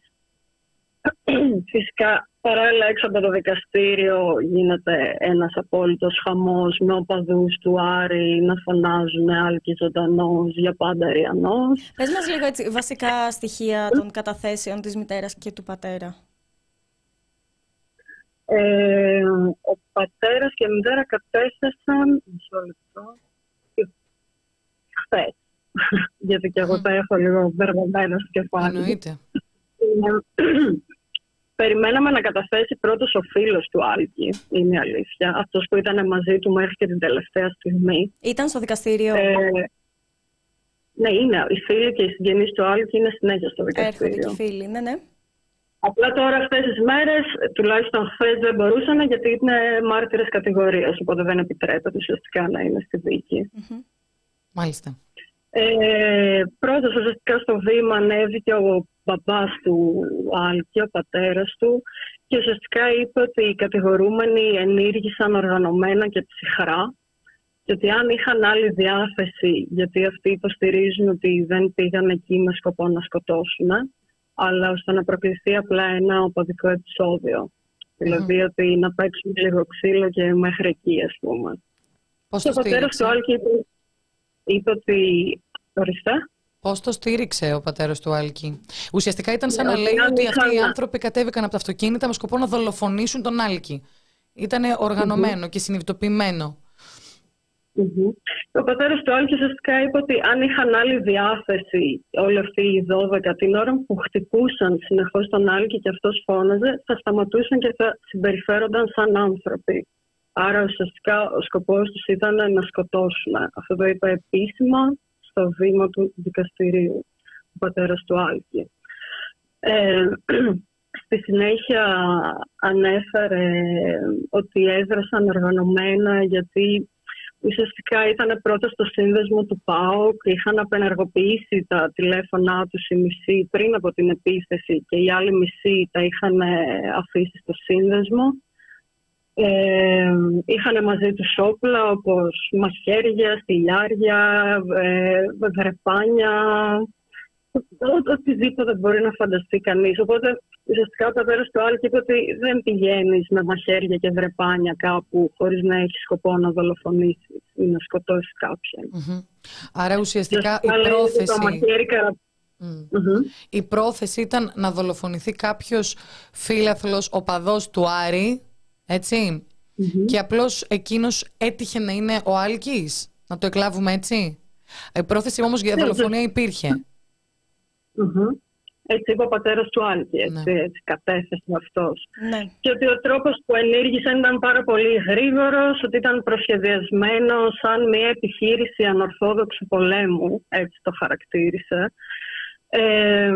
Φυσικά παράλληλα έξω από το δικαστήριο γίνεται ένας απόλυτος χαμός με οπαδούς του Άρη να φωνάζουν Άλκη ζωντανός για πάντα Ριανός. Πες μας λίγο έτσι, βασικά στοιχεία των καταθέσεων της μητέρας και του πατέρα. Ε, ο πατέρας και η μητέρα κατέστασαν μισό λεπτό χθες γιατί και εγώ τα έχω λίγο μπερδεμένα στο κεφάλι. Εννοείται. Περιμέναμε να καταθέσει πρώτος ο φίλος του Άλκη, είναι η αλήθεια. Αυτός που ήταν μαζί του μέχρι και την τελευταία στιγμή. Ήταν στο δικαστήριο. Ε, ναι, είναι. Οι φίλοι και οι συγγενείς του Άλκη είναι συνέχεια στο δικαστήριο. Έρχονται και οι φίλοι, ναι, ναι. Απλά τώρα αυτές τις μέρες, τουλάχιστον χθες δεν μπορούσαν γιατί είναι μάρτυρες κατηγορίας. Οπότε δεν επιτρέπεται ουσιαστικά να είναι στη δικη Μάλιστα. Ε, πρώτα ουσιαστικά στο βήμα ανέβηκε ο μπαμπάς του Άλκη, ο πατέρας του και ουσιαστικά είπε ότι οι κατηγορούμενοι ενήργησαν οργανωμένα και ψυχρά και ότι αν είχαν άλλη διάθεση, γιατί αυτοί υποστηρίζουν ότι δεν πήγαν εκεί με σκοπό να σκοτώσουν, αλλά ώστε να προκληθεί απλά ένα οπαδικό επεισόδιο. Δηλαδή ότι να παίξουν λίγο ξύλο και μέχρι εκεί, ας πούμε. Πώς το ο πατέρας του Άλκη είπε, είπε ότι Ορίστε. Πώς το στήριξε ο πατέρας του Άλκη; Ουσιαστικά ήταν σαν να Ναι, λέει αν ότι είχαν- αυτοί οι άνθρωποι κατέβηκαν από τα αυτοκίνητα με σκοπό να δολοφονήσουν τον Άλκη. Ήταν οργανωμένο και συνειδητοποιημένο. Μμμ. Ο πατέρας του Άλκη ουσιαστικά είπε ότι αν είχαν άλλη διάθεση όλοι αυτοί οι 12 την ώρα που χτυπούσαν συνεχώς τον Άλκη και αυτός φώναζε, θα σταματούσαν και θα συμπεριφέρονταν σαν άνθρωποι. Άρα ουσιαστικά ο σκοπός τους ήταν να σκοτώσουν. Αυτό το είπε επίσημα στο βήμα του δικαστηρίου ο πατέρας του Άλκη. Ε, στη συνέχεια ανέφερε ότι έδρασαν οργανωμένα γιατί ουσιαστικά ήταν πρώτα στο σύνδεσμο του ΠΑΟΚ, είχαν απενεργοποιήσει τα τηλέφωνά τους η μισή πριν από την επίθεση και η άλλη μισή τα είχαν ε, αφήσει στο σύνδεσμο. Ε, είχαν μαζί τους όπλα όπως μαχαίρια, στυλιάρια, ε, βρεπάνια, ό- οτιδήποτε μπορεί να φανταστεί κανείς. Οπότε ουσιαστικά ο πατέρας του Άλκη είπε ότι δεν πηγαίνεις με μαχαίρια και βρεπάνια κάπου χωρίς να έχεις σκοπό να δολοφονήσεις ή να σκοτώσεις κάποιον. Μμμ. Άρα ουσιαστικά η Ουσιαστικά λέει ότι Το πρόθεση, μαχαίρι καρα... Μμ. Μμμ. η πρόθεση ήταν να δολοφονηθεί κάποιος φίλαθλος οπαδός του Άρη, έτσι, Μμμ. και απλώς εκείνος έτυχε να είναι ο Άλκης. Να το εκλάβουμε έτσι; Η πρόθεση όμως για Ναι, δολοφονία υπήρχε. Μμμ. Έτσι είπε ο πατέρας του Άλκη, έτσι, Ναι. έτσι κατέθεσε αυτός. Ναι. και ότι ο τρόπος που ενήργησαν ήταν πάρα πολύ γρήγορος, ότι ήταν προσχεδιασμένος σαν μια επιχείρηση ανορθόδοξου πολέμου, έτσι το χαρακτήρισε. Ε,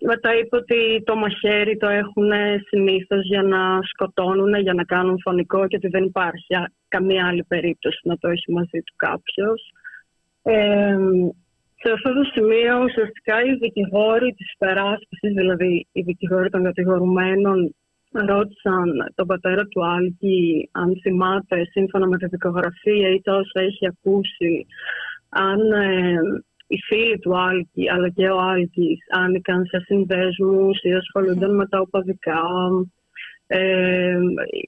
μετά είπε ότι το μαχαίρι το έχουν συνήθως για να σκοτώνουν, για να κάνουν φωνικό και ότι δεν υπάρχει α- καμία άλλη περίπτωση να το έχει μαζί του κάποιος. Ε, σε αυτό το σημείο ουσιαστικά οι δικηγόροι της υπεράσπισης, δηλαδή οι δικηγόροι των κατηγορουμένων, ρώτησαν τον πατέρα του Άλκη αν θυμάται σύμφωνα με τη δικογραφία ή τα όσα έχει ακούσει αν ε, οι φίλοι του Άλκη αλλά και ο Άλκης άνοικαν σε συνδέσμους ή ασχολούνταν με τα οπαδικά ε,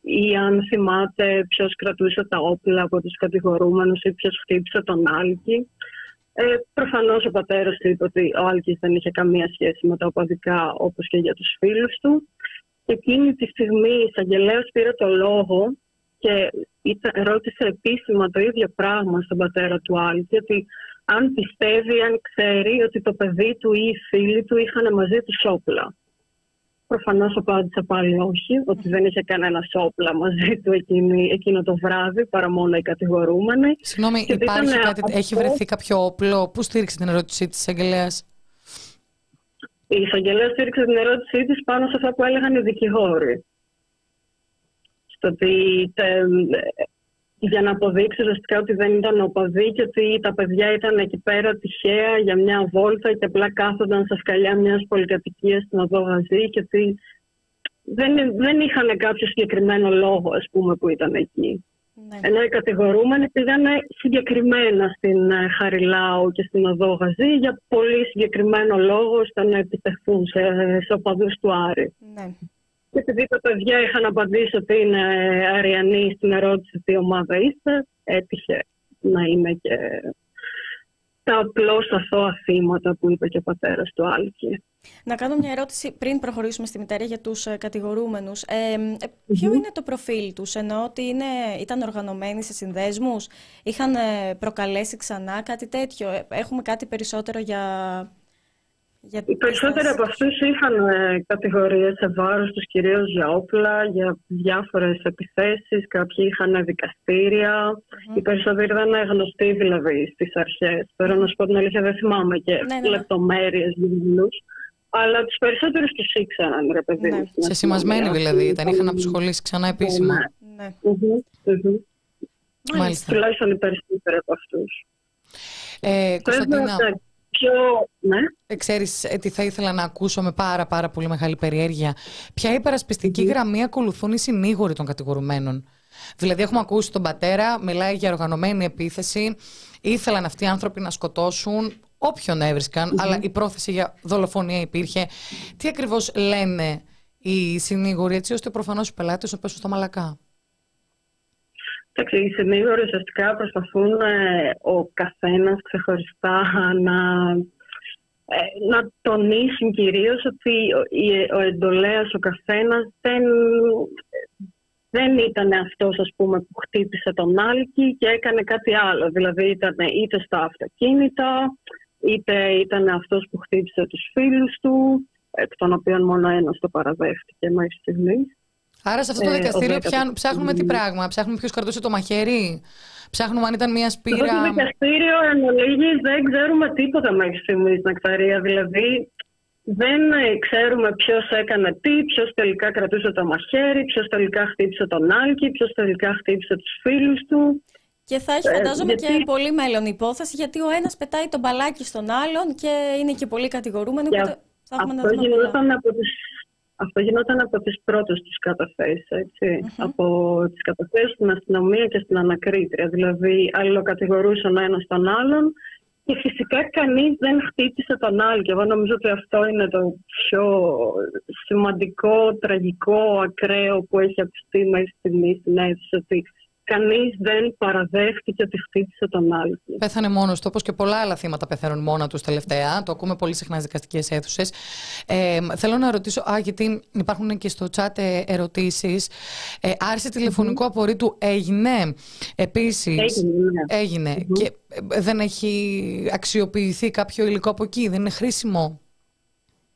ή αν θυμάται ποιος κρατούσε τα όπλα από τους κατηγορούμενους ή ποιος χτύπησε τον Άλκη. Ε, προφανώς ο πατέρας του είπε ότι ο Άλκης δεν είχε καμία σχέση με τα οπαδικά όπως και για τους φίλους του. Και εκείνη τη στιγμή η εισαγγελέας πήρε το λόγο και ήταν, ρώτησε επίσημα το ίδιο πράγμα στον πατέρα του Άλκη ότι αν πιστεύει, αν ξέρει ότι το παιδί του ή οι φίλοι του είχαν μαζί τους όπλα. Προφανώς απάντησε πάλι όχι, ότι δεν είχε κανένα όπλα μαζί του εκείνη, εκείνο το βράδυ, παρά μόνο οι κατηγορούμενοι. Συγγνώμη, Και ότι υπάρχει ήταν κάτι, αυτό- έχει βρεθεί κάποιο όπλο; Πού στήριξε την ερώτησή της εισαγγελέας; Η εισαγγελέας στήριξε την ερώτησή της πάνω σε αυτά που έλεγαν οι δικηγόροι. Στο ότι τε- για να αποδείξει ουσιαστικά ότι δεν ήταν οπαδοί και ότι τα παιδιά ήταν εκεί πέρα τυχαία για μια βόλτα και απλά κάθονταν στα σκαλιά μιας πολυκατοικίας στην οδό Γαζή και ότι δεν, δεν είχαν κάποιο συγκεκριμένο λόγο ας πούμε, που ήταν εκεί. Ναι. Ενώ οι κατηγορούμενοι πήγαν συγκεκριμένα στην ε, Χαριλάου και στην Οδό Γαζή για πολύ συγκεκριμένο λόγο ώστε να επιτεθούν σε, σε οπαδούς του Άρη. Ναι. Και επειδή τα παιδιά είχαν απαντήσει ότι είναι αριανοί στην ερώτηση τι ομάδα είστε, έτυχε να είναι και τα απλώ αθώα θύματα που είπε και ο πατέρας του Άλκη. Να κάνω μια ερώτηση πριν προχωρήσουμε στη μητέρα για τους ε, κατηγορούμενους. Ε, ε ποιο είναι το προφίλ τους, εννοώ ότι είναι, ήταν οργανωμένοι σε συνδέσμους, είχαν ε, προκαλέσει ξανά κάτι τέτοιο; Έχουμε κάτι περισσότερο για για Οι περισσότεροι από αυτούς είχαν ε, κατηγορίες σε βάρος τους, κυρίως για όπλα, για διάφορες επιθέσεις. Κάποιοι είχαν δικαστήρια. Οι περισσότεροι δεν είναι γνωστοί δηλαδή στις αρχές. Τώρα να σου πω την αλήθεια, δεν θυμάμαι και ναι, ναι, ναι. λεπτομέρειες Αλλά τους περισσότερους τους ήξεραν, ρε παιδί. Ναι. Σε σημασμένοι δηλαδή ήταν, είχαν αποσχολήσει ξανά επίσημα. Ναι. ναι. Μάλιστα. Τουλάχιστον οι περισσότεροι από αυτούς. Ε, Κωνσταντίνα, πιο... Ναι. Ε, ξέρεις ε, τι θα ήθελα να ακούσω με πάρα πάρα πολύ μεγάλη περιέργεια. Ποια υπερασπιστική γραμμή ακολουθούν οι συνήγοροι των κατηγορουμένων; Δηλαδή έχουμε ακούσει τον πατέρα, μιλάει για οργανωμένη επίθεση. Ήθελαν αυτοί οι άνθρωποι να σκοτώσουν όποιον αλλά η πρόθεση για δολοφονία υπήρχε. Τι ακριβώς λένε οι συνήγοροι έτσι ώστε προφανώς οι πελάτες να πέσουν στα μαλακά; Εντάξει, οι συνήγοροι ουσιαστικά προσπαθούν ε, ο καθένας ξεχωριστά να, ε, να τονίσουν κυρίως ότι ο, ο εντολέας, ο καθένας δεν, δεν ήταν αυτός ας πούμε, που χτύπησε τον Άλκη και έκανε κάτι άλλο. Δηλαδή ήταν είτε στα αυτοκίνητα, είτε ήταν αυτός που χτύπησε τους φίλους του, εκ των οποίων μόνο ένας το παραδέχτηκε μέχρι στιγμής. Άρα σε αυτό το ε, δικαστήριο ψάχνουμε τι πράγμα. Ψάχνουμε ποιος κρατούσε το μαχαίρι. Ψάχνουμε αν ήταν μια σπήρα. Σε αυτό το δικαστήριο εν ολίγη δεν ξέρουμε τίποτα μέχρι στιγμής στην Ακταρία. Δηλαδή δεν ξέρουμε ποιος έκανε τι, ποιος τελικά κρατούσε το μαχαίρι, ποιος τελικά χτύπησε τον Άλκη, ποιος τελικά χτύπησε τους φίλους του. Και θα έχει, ε, φαντάζομαι, και πολύ μέλλον υπόθεση, γιατί ο ένας πετάει τον μπαλάκι στον άλλον και είναι και πολύ κατηγορούμενο. Αυτό γινόταν από τις αυτό γινόταν από τις πρώτες τους καταθέσεις, Από τις καταθέσεις στην αστυνομία και στην ανακρίτρια. Δηλαδή, αλληλοκατηγορούσαν ο ένας τον άλλον και φυσικά κανείς δεν χτύπησε τον άλλο. Και εγώ νομίζω ότι αυτό είναι το πιο σημαντικό, τραγικό, ακραίο που έχει ακουστεί μέχρι στιγμή στην αίθουσα. Ότι κανείς δεν παραδέχτηκε ότι χτύπησε τον άλλο. Πέθανε μόνος του, όπω και πολλά άλλα θύματα πεθαίνουν μόνα τους τελευταία. Το ακούμε πολύ συχνά στις δικαστικές αίθουσες. Ε, θέλω να ρωτήσω, α, γιατί υπάρχουν και στο chat ε, ερωτήσεις. Ε, άρση τηλεφωνικού mm-hmm. απορρίτου έγινε. Επίσης. Έγινε. Ναι. Και ε, δεν έχει αξιοποιηθεί κάποιο υλικό από εκεί, δεν είναι χρήσιμο;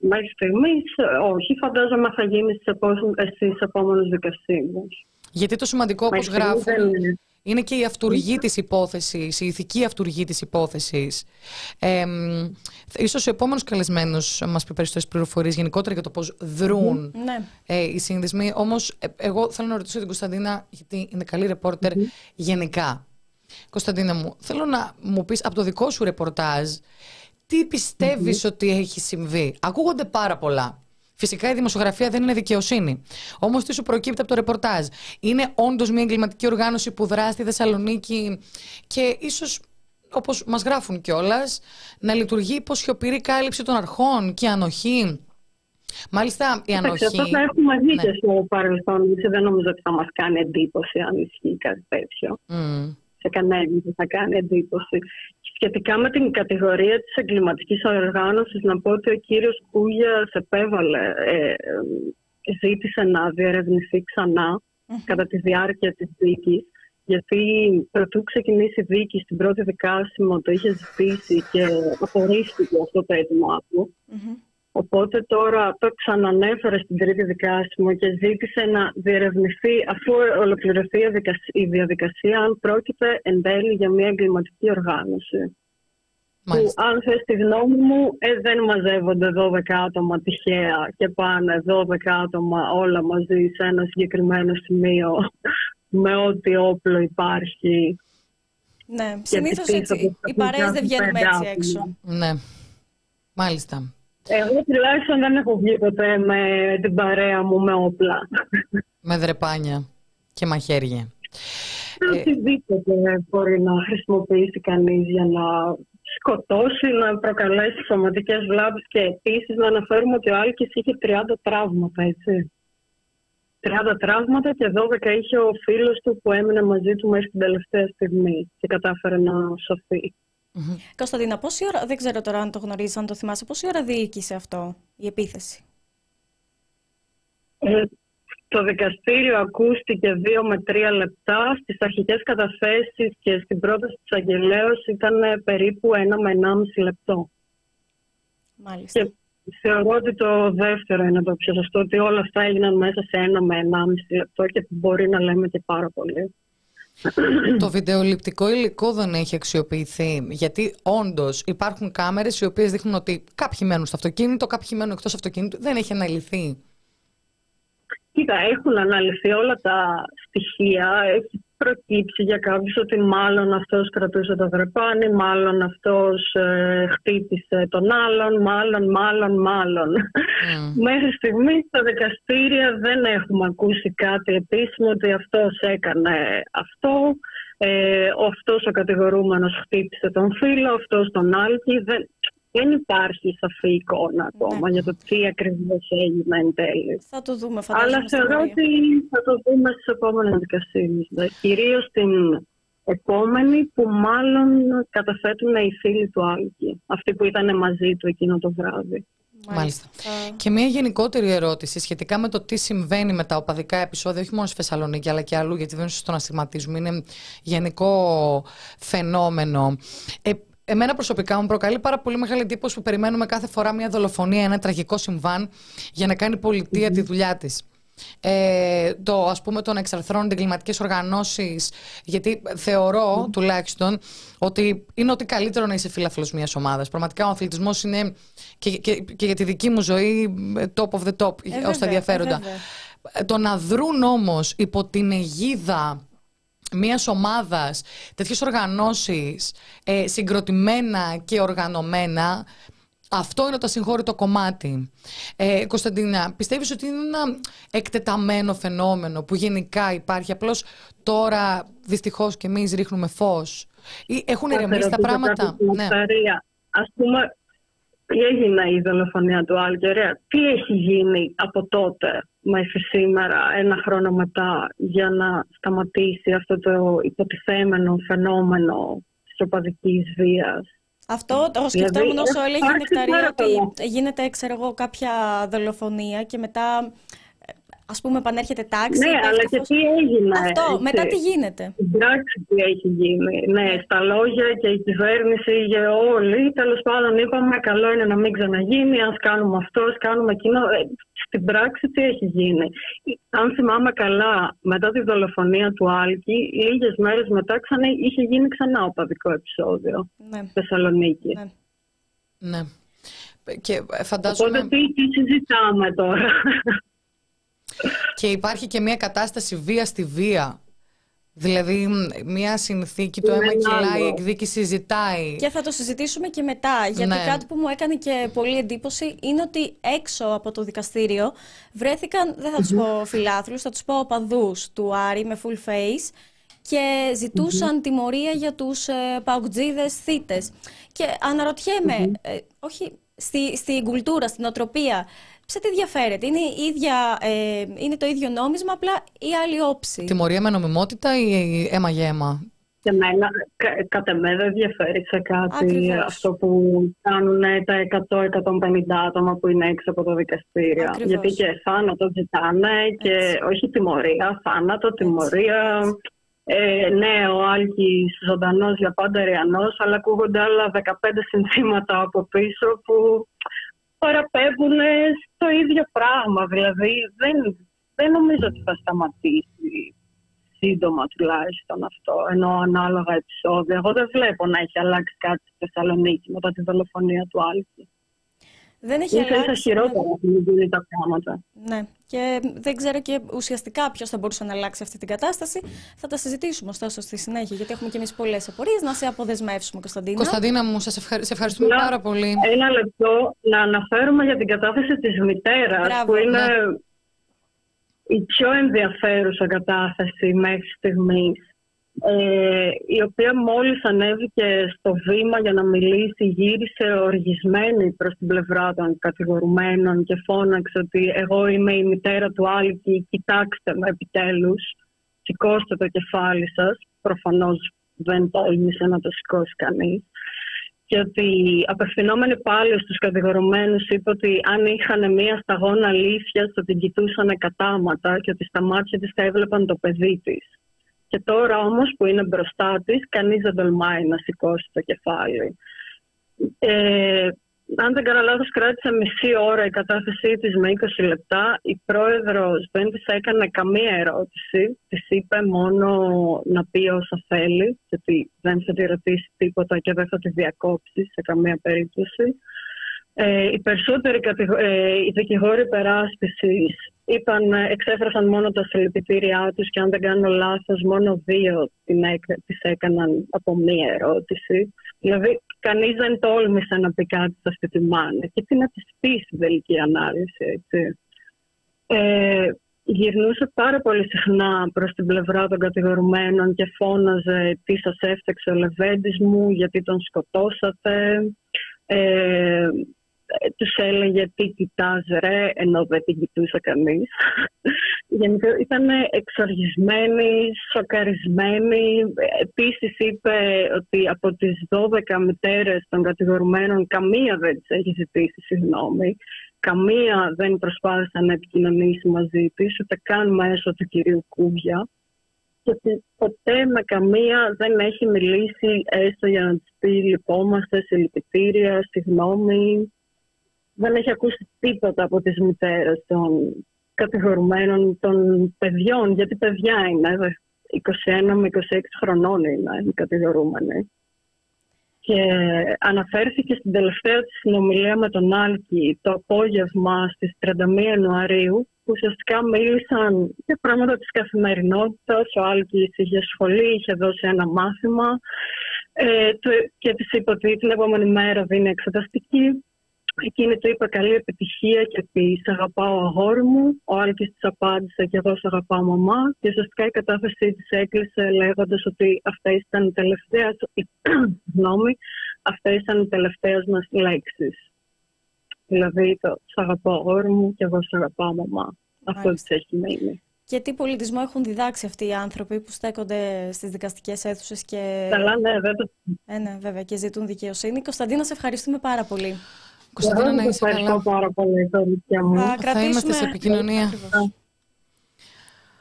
Μέχρι στιγμής, όχι. Φαντάζομαι θα γίνει στις επόμενες δικασίε. Γιατί το σημαντικό, όπως γράφουν, είναι και η αυτούργή της υπόθεσης, η ηθική αυτούργή της υπόθεσης. Ε, ίσως ο επόμενος καλεσμένος μας πει περισσότερες πληροφορίες γενικότερα για το πώς δρούν ναι. ε, οι σύνδεσμοι. Όμως ε, εγώ θέλω να ρωτήσω την Κωνσταντίνα, γιατί είναι καλή ρεπόρτερ γενικά. Κωνσταντίνα μου, θέλω να μου πεις από το δικό σου ρεπορτάζ τι πιστευεις ότι έχει συμβεί; Ακούγονται πάρα πολλά. Φυσικά η δημοσιογραφία δεν είναι δικαιοσύνη. Όμως τι σου προκύπτει από το ρεπορτάζ; Είναι όντως μια εγκληματική οργάνωση που δρά στη Θεσσαλονίκη και ίσως όπως μας γράφουν κιόλας, να λειτουργεί υπό σιωπηρή κάλυψη των αρχών και ανοχή. Μάλιστα η ανοχή. Αυτό θα έχουμε δει ναι. και στο παρελθόν. Δεν νομίζω ότι θα μας κάνει εντύπωση αν ισχύει κάτι τέτοιο. Mm. Σε κανέναν δεν θα κάνει εντύπωση. Σχετικά με την κατηγορία της εγκληματικής οργάνωσης, να πω ότι ο κύριος Κούγιας επέβαλε, ε, ζήτησε να διερευνηθεί κατά τη διάρκεια της δίκης, γιατί πρωτού ξεκινήσει η δίκη στην πρώτη δικάσιμο το είχε ζητήσει και απορρίφθηκε αυτό το αίτημά του. Οπότε τώρα το ξανανέφερε στην τρίτη δικάσιμο και ζήτησε να διερευνηθεί αφού ολοκληρωθεί η διαδικασία αν πρόκειται εν τέλει για μια εγκληματική οργάνωση. Που αν θες τη γνώμη μου ε, δεν μαζεύονται 12 άτομα τυχαία και πάνε 12 άτομα όλα μαζί σε ένα συγκεκριμένο σημείο με ό,τι όπλο υπάρχει. Ναι, συνήθως έτσι. Οι παρέες δεν βγαίνουν έτσι έξω. Ναι, μάλιστα. Εγώ τουλάχιστον δεν έχω βγει ποτέ με την παρέα μου με όπλα. Με δρεπάνια και μαχαίρια. Οτιδήποτε μπορεί να χρησιμοποιήσει κανείς για να σκοτώσει, να προκαλέσει σωματικές βλάβες και επίσης να αναφέρουμε ότι ο Άλκης είχε 30 τραύματα, έτσι. 30 τραύματα και 12 είχε ο φίλος του που έμεινε μαζί του μέχρι την τελευταία στιγμή και κατάφερε να σωθεί. Mm-hmm. Κωνσταντίνα, πόση ώρα, δεν ξέρω τώρα αν το γνωρίζεις, αν το θυμάσαι, πόση ώρα διοίκησε αυτό η επίθεση; Ε, το δικαστήριο ακούστηκε δύο με τρία λεπτά. Στις αρχικές καταθέσεις και στην πρόταση της αγγελέως ήταν περίπου ένα με ενάμιση λεπτό. Μάλιστα. Και θεωρώ ότι το δεύτερο είναι το πιο σωστό, ότι όλα αυτά έγιναν μέσα σε ένα με ενάμιση λεπτό και μπορεί να λέμε και πάρα πολύ. Το βιντεοληπτικό υλικό δεν έχει αξιοποιηθεί. Γιατί όντως υπάρχουν κάμερες οι οποίες δείχνουν ότι κάποιοι μένουν στο αυτοκίνητο, κάποιοι μένουν εκτός αυτοκίνητου. Δεν έχει αναλυθεί. Κοίτα, έχουν αναλυθεί όλα τα στοιχεία. Έχει προκύψει για κάποιους ότι μάλλον αυτός κρατούσε το δρεπάνι, μάλλον αυτός ε, χτύπησε τον άλλον, μάλλον, μάλλον, μάλλον. Mm. Μέχρι στιγμής στα δικαστήρια δεν έχουμε ακούσει κάτι επίσημο ότι αυτός έκανε αυτό. Ε, αυτός ο κατηγορούμενος χτύπησε τον φίλο, αυτός τον Άλκη. Δεν, δεν υπάρχει σαφή εικόνα ακόμα ναι. για το τι ακριβώς έγινε εν τέλει. Θα το δούμε, φαντάζομαι. Αλλά θεωρώ ότι θα το δούμε στις επόμενες δικασίε. Κυρίως την επόμενη που μάλλον καταθέτουν οι φίλοι του Άλκη. Αυτοί που ήταν μαζί του εκείνο το βράδυ. Μάλιστα. Και μια γενικότερη ερώτηση σχετικά με το τι συμβαίνει με τα οπαδικά επεισόδια, όχι μόνο στη Θεσσαλονίκη αλλά και αλλού, γιατί δεν είναι σωστό να στιγματίζουμε. Είναι γενικό φαινόμενο. Ε, Εμένα προσωπικά μου προκαλεί πάρα πολύ μεγάλη εντύπωση που περιμένουμε κάθε φορά μια δολοφονία, ένα τραγικό συμβάν για να κάνει πολιτεία τη δουλειά της. Ε, το ας πούμε των εξαρθρώνονται εγκληματικές οργανώσεις γιατί θεωρώ τουλάχιστον ότι είναι ότι καλύτερο να είσαι φίλαθλος μιας ομάδας. Πραγματικά ο αθλητισμός είναι και, και, και για τη δική μου ζωή top of the top ε, ως τα ενδιαφέροντα. ε, το να δρούν όμως υπό την αιγίδα μιας ομάδας, τέτοιες οργανώσεις ε, συγκροτημένα και οργανωμένα, αυτό είναι το ασυγχώρητο κομμάτι. Ε, Κωνσταντίνα, πιστεύεις ότι είναι ένα εκτεταμένο φαινόμενο που γενικά υπάρχει, απλώς τώρα δυστυχώς και εμείς ρίχνουμε φως; Ή έχουν ηρεμήσει τα πράγματα; Ναι. Ας πούμε, έγινε η δολοφονία του Άλκερ, τι έχει γίνει από τότε; Μέχρι σήμερα, ένα χρόνο μετά, για να σταματήσει αυτό το υποτιθέμενο φαινόμενο της οπαδικής βίας. Αυτό το δηλαδή, σκεφτόμουν όσο έλεγε η Νεκταρία ότι γίνεται, ξέρω εγώ, κάποια δολοφονία και μετά Α πούμε, επανέρχεται τάξη. Ναι, αλλά και τι έγινε. Αυτό, έτσι. μετά τι γίνεται; Στην πράξη τι έχει γίνει. Ναι, στα λόγια και η κυβέρνηση για όλοι, τέλος πάντων είπαμε, καλό είναι να μην ξαναγίνει, ας κάνουμε αυτό, ας κάνουμε εκείνο. Ε, στην πράξη τι έχει γίνει. Αν θυμάμαι καλά, μετά τη δολοφονία του Άλκη, λίγες μέρες μετά ξανά, είχε γίνει ξανά οπαδικό επεισόδιο ναι. στη Θεσσαλονίκη. Ναι. ναι. Και φαντάζομαι... Οπότε τι, τι συζητάμε τώρα; Και υπάρχει και μια κατάσταση βία στη βία. Δηλαδή, μια συνθήκη, το αίμα κυλάει, η εκδίκηση ζητάει. Και θα το συζητήσουμε και μετά. Γιατί ναι. κάτι που μου έκανε και πολύ εντύπωση είναι ότι έξω από το δικαστήριο βρέθηκαν, δεν θα τους πω φιλάθλου, θα τους πω οπαδούς του Άρη με full face και ζητούσαν τιμωρία για τους ε, παουτζίδες θύτες. Και αναρωτιέμαι, ε, όχι στη, στην κουλτούρα, στην οτροπία, σε τι διαφέρεται. Είναι, ίδια, ε, είναι το ίδιο νόμισμα, απλά η άλλη όψη. Τιμωρία με νομιμότητα ή αίμα για αίμα; Και εμένα, κατά μένα δεν διαφέρει σε κάτι αυτό που κάνουν τα 100-150 άτομα που είναι έξω από το δικαστήριο. Γιατί και θάνατο ζητάνε και όχι τιμωρία, θάνατο, τιμωρία. Ε, ναι, ο Άλκης ζωντανός για πάντα ριανός, αλλά ακούγονται άλλα 15 συνθήματα από πίσω που παραπέμπουν στο ίδιο πράγμα. Δηλαδή δεν, δεν νομίζω ότι θα σταματήσει σύντομα τουλάχιστον αυτό, ενώ ανάλογα επεισόδια. Εγώ δεν βλέπω να έχει αλλάξει κάτι στη Θεσσαλονίκη μετά τη δολοφονία του Άλκη. Δεν έχει ίσα αλλάξει. χειρότερα ναι. τα πράγματα. Ναι. Και δεν ξέρω και ουσιαστικά ποιος θα μπορούσε να αλλάξει αυτή την κατάσταση. Θα τα συζητήσουμε ωστόσο στη συνέχεια, γιατί έχουμε και εμείς πολλές απορίες. Να σε αποδεσμεύσουμε, Κωνσταντίνα. Κωνσταντίνα μου, σας ευχαρι... ευχαριστούμε πάρα πολύ. Ένα λεπτό να αναφέρουμε για την κατάθεση της μητέρας, που είναι ναι. η πιο ενδιαφέρουσα κατάθεση μέχρι στιγμής ε, η οποία μόλις ανέβηκε στο βήμα για να μιλήσει γύρισε οργισμένη προς την πλευρά των κατηγορουμένων και φώναξε ότι εγώ είμαι η μητέρα του Άλκη, κοιτάξτε με επιτέλους, σηκώστε το κεφάλι σας. Προφανώς δεν τόλμησε να το σηκώσει κανείς και ότι απευθυνόμενοι πάλι στους κατηγορουμένους είπε ότι αν είχαν μία σταγόνα αλήθεια θα την κοιτούσαν κατάματα και ότι στα μάτια της θα έβλεπαν το παιδί της. Και τώρα όμως που είναι μπροστά της, κανείς δεν τολμάει να σηκώσει το κεφάλι. Ε, αν δεν κάνω λάθος, κράτησε μισή ώρα η κατάθεσή της με 20 λεπτά. Η πρόεδρος δεν της έκανε καμία ερώτηση. Της είπε μόνο να πει όσα θέλει, γιατί δεν θα τη ρωτήσει τίποτα και δεν θα τη διακόψει σε καμία περίπτωση. Ε, οι περισσότεροι ε, οι δικηγόροι περάσπισης είπαν, εξέφρασαν μόνο τα συλληπιτήριά τους και αν δεν κάνω λάθος μόνο δύο την τις έκαναν από μία ερώτηση. Δηλαδή κανείς δεν τόλμησε να πει κάτι σε αυτή τη μάνα και τι να της πεις στην τελική ανάλυση. Έτσι. Ε, γυρνούσε πάρα πολύ συχνά προς την πλευρά των κατηγορουμένων και φώναζε τι σας έφταξε ο Λεβέντης μου, γιατί τον σκοτώσατε. Ε, τους έλεγε τι κοιτάς ρε, ενώ δεν την κοιτούσε κανείς. Γενικά ήταν εξοργισμένη, σοκαρισμένη. Επίσης είπε ότι από τις 12 μητέρες των κατηγορουμένων καμία δεν της έχει ζητήσει συγγνώμη. Καμία δεν προσπάθησε να επικοινωνήσει μαζί της, ούτε καν μέσω του κυρίου Κούβια. Και ότι ποτέ με καμία δεν έχει μιλήσει έστω για να της πει λυπόμαστε, συλληπιτήρια, συγγνώμη δεν έχει ακούσει τίποτα από τις μητέρες των κατηγορουμένων των παιδιών, γιατί παιδιά είναι, 21 με 26 χρονών είναι οι κατηγορούμενοι. Και αναφέρθηκε στην τελευταία της συνομιλία με τον Άλκη το απόγευμα στις 31 Ιανουαρίου που ουσιαστικά μίλησαν για πράγματα της καθημερινότητας. Ο Άλκης είχε σχολή, είχε δώσει ένα μάθημα ε, και της είπε ότι την επόμενη μέρα δίνει εξεταστική Εκείνη του είπε καλή επιτυχία και ότι σε αγαπάω αγόρι μου. Ο Άλκης της απάντησε και εγώ σε αγαπάω μαμά. Και ουσιαστικά η κατάθεσή της έκλεισε λέγοντας ότι αυτές ήταν οι τελευταίες, γνώμη, αυτές ήταν οι τελευταίες μας λέξεις. Δηλαδή το σε αγαπάω αγόρι μου και εγώ σε αγαπάω μαμά. Αυτό της έχει μείνει. Και τι πολιτισμό έχουν διδάξει αυτοί οι άνθρωποι που στέκονται στις δικαστικές αίθουσες και. Καλά, ναι, βέβαια. Ε, ναι, βέβαια, και ζητούν δικαιοσύνη. Κωνσταντίνα, σε ευχαριστούμε πάρα πολύ. Κωνσταντίνα, να είσαι καλά. πάρα πολύ, μου. Θα, θα είμαστε σε επικοινωνία.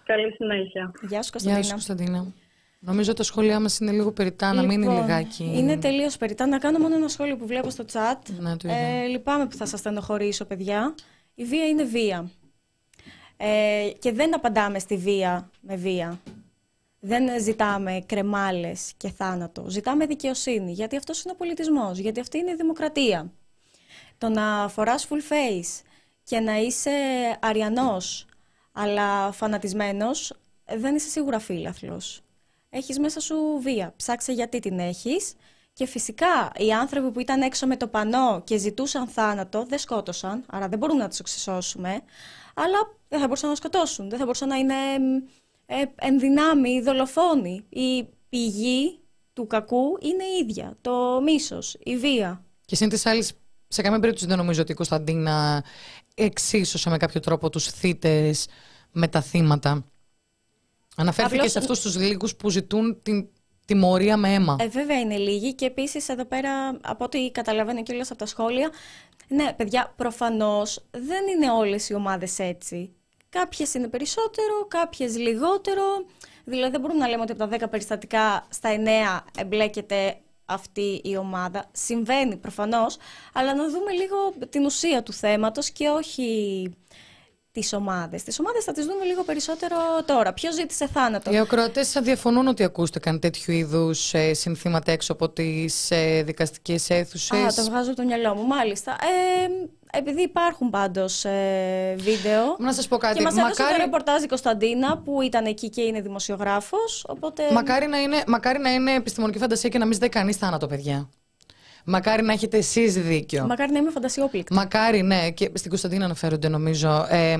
Καλή συνέχεια. Γεια σου, Κωνσταντίνα. Γεια σου, Κωνσταντίνα. Νομίζω τα σχόλιά μας είναι λίγο περιτά, να μην είναι λοιπόν, λιγάκι. Είναι τελείως περιτά. Να κάνω μόνο ένα σχόλιο που βλέπω στο chat. Ναι, το ε, λυπάμαι που θα σας στενοχωρήσω, παιδιά. Η βία είναι βία. Ε, και δεν απαντάμε στη βία με βία. Δεν ζητάμε κρεμάλες και θάνατο. Ζητάμε δικαιοσύνη. Γιατί αυτός είναι ο πολιτισμός. Γιατί αυτή είναι η δημοκρατία. Το να φοράς full face και να είσαι αριανός αλλά φανατισμένος, δεν είσαι σίγουρα φίλαθλος. Έχεις μέσα σου βία. Ψάξε γιατί την έχεις. Και φυσικά οι άνθρωποι που ήταν έξω με το πανό και ζητούσαν θάνατο δεν σκότωσαν, άρα δεν μπορούμε να τους εξισώσουμε, αλλά δεν θα μπορούσαν να σκοτώσουν, δεν θα μπορούσαν να είναι ε, ενδυνάμει, δολοφόνοι. Η πηγή του κακού είναι η ίδια, το μίσος, η βία. Και συν της άλλης σε καμία περίπτωση δεν νομίζω ότι η Κωνσταντίνα εξίσωσε με κάποιο τρόπο τους θύτες με τα θύματα. Αναφέρθηκε Απλώς... σε αυτούς τους λίγους που ζητούν την τιμωρία με αίμα. Ε, βέβαια είναι λίγοι και επίσης εδώ πέρα από ό,τι καταλαβαίνω και από τα σχόλια ναι παιδιά προφανώς δεν είναι όλες οι ομάδες έτσι. Κάποιες είναι περισσότερο, κάποιες λιγότερο. Δηλαδή δεν μπορούμε να λέμε ότι από τα 10 περιστατικά στα 9 εμπλέκεται αυτή η ομάδα. Συμβαίνει προφανώς, αλλά να δούμε λίγο την ουσία του θέματος και όχι τις ομάδες. Τις ομάδες θα τις δούμε λίγο περισσότερο τώρα. Ποιος ζήτησε θάνατο; Οι ακροατές διαφωνούν ότι ακούστηκαν τέτοιου είδους ε, συνθήματα έξω από τις ε, δικαστικές αίθουσες. Α, το βγάζω το μυαλό μου, μάλιστα. Ε, επειδή υπάρχουν πάντως ε, βίντεο. Να σας πω κάτι. Και μας μακάρι... έδωσε το ρεπορτάζ η Κωνσταντίνα που ήταν εκεί και είναι δημοσιογράφος. Οπότε... Μακάρι, να είναι, μακάρι να είναι επιστημονική φαντασία και να μην ζητάει κανείς θάνατο, παιδιά. Μακάρι να έχετε εσείς δίκιο. Μακάρι να είμαι φαντασιόπληκτη. Μακάρι, ναι. Και στην Κωνσταντίνα αναφέρονται, νομίζω. Ε,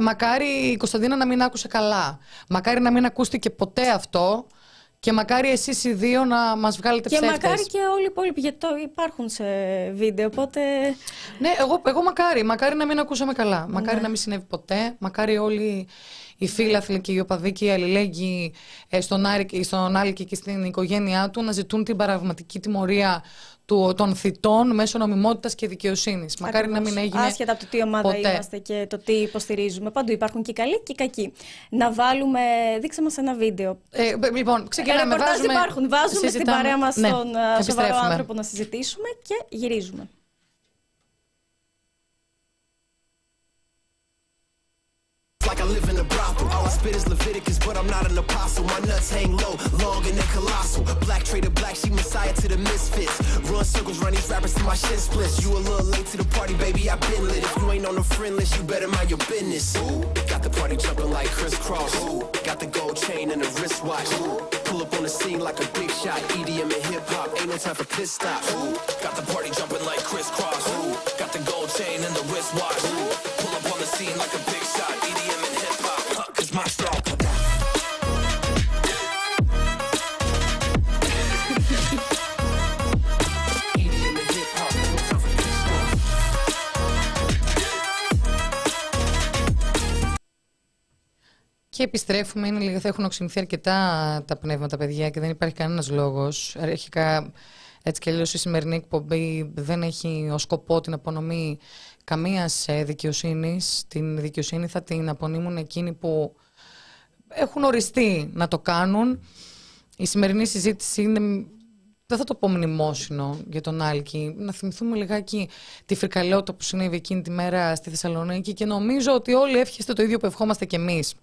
μακάρι η Κωνσταντίνα να μην άκουσε καλά. Μακάρι να μην ακούστηκε ποτέ αυτό. Και μακάρι εσείς οι δύο να μας βγάλετε ψεύτες. Και μακάρι και όλοι οι υπόλοιποι, γιατί το υπάρχουν σε βίντεο, οπότε... Ναι, εγώ, εγώ μακάρι. Μακάρι να μην ακούσαμε καλά. Μακάρι ναι. να μην συνέβη ποτέ. Μακάρι όλοι οι φίλαθλοι και οι οπαδοί και οι αλληλέγγυοι ε, στον, Άρη, στον Άλκη και στην οικογένειά του να ζητούν την παραγματική τιμωρία του, των θητών μέσω νομιμότητας και δικαιοσύνης. Μακάρι να μην έγινε. Άσχετα από το τι ομάδα ποτέ. είμαστε και το τι υποστηρίζουμε. Παντού υπάρχουν και καλοί και κακοί. Να βάλουμε. Δείξε μας ένα βίντεο. Ε, λοιπόν, ξεκινάμε. Ε, βάζουμε, υπάρχουν. Βάζουμε συζητάμε. στην παρέα μας ναι, τον ε, σοβαρό άνθρωπο να συζητήσουμε και γυρίζουμε. Like I live in a brothel. All I spit is Leviticus, but I'm not an apostle. My nuts hang low, long and they colossal. Black trader, black sheep, messiah to the misfits. Run circles, run these rappers to my shin splits. You a little late to the party, baby, I been lit. If you ain't on the friend list, you better mind your business. Ooh, got the party jumping like crisscross. Ooh, got the gold chain and the wristwatch. Ooh, pull up on the scene like a big shot. EDM and hip hop, ain't no time for piss stops. Ooh, got the party jumping like crisscross. Ooh, got the gold chain and the wristwatch. Ooh, Και επιστρέφουμε, είναι λίγο, θα έχουν οξυνθεί αρκετά τα πνεύματα, παιδιά, και δεν υπάρχει κανένας λόγος. Αρχικά, έτσι κι αλλιώς η σημερινή εκπομπή δεν έχει ως σκοπό την απονομή καμίας δικαιοσύνης. Την δικαιοσύνη θα την απονείμουν εκείνοι που έχουν οριστεί να το κάνουν. Η σημερινή συζήτηση είναι δεν θα το πω μνημόσυνο για τον Άλκη. Να θυμηθούμε λιγάκι τη φρικαλαιότητα που συνέβη εκείνη τη μέρα στη Θεσσαλονίκη και νομίζω ότι όλοι εύχεστε το ίδιο που ευχόμαστε κι εμείς.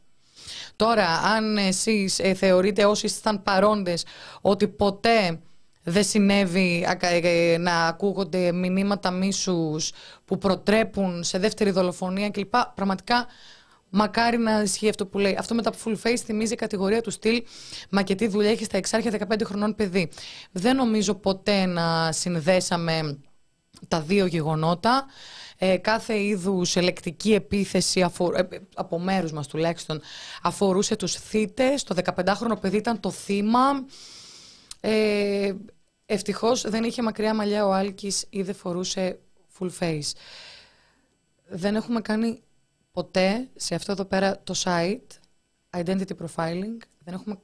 Τώρα, αν εσείς ε, θεωρείτε όσοι ήσασταν παρόντες ότι ποτέ δεν συνέβη ε, να ακούγονται μηνύματα μίσους που προτρέπουν σε δεύτερη δολοφονία κλπ. Πραγματικά μακάρι να ισχύει αυτό που λέει. Αυτό με τα full face θυμίζει η κατηγορία του στυλ Μα και τι δουλειά έχεις στα εξάρχεια 15 χρονών παιδί. Δεν νομίζω ποτέ να συνδέσαμε τα δύο γεγονότα ε, κάθε είδους ελεκτική επίθεση αφο, ε, από μέρους μας τουλάχιστον αφορούσε τους θύτες. Το 15χρονο παιδί ήταν το θύμα. Ε, ευτυχώς δεν είχε μακριά μαλλιά ο Άλκης ή δεν φορούσε full face. Δεν έχουμε κάνει ποτέ σε αυτό εδώ πέρα το site identity profiling. Δεν έχουμε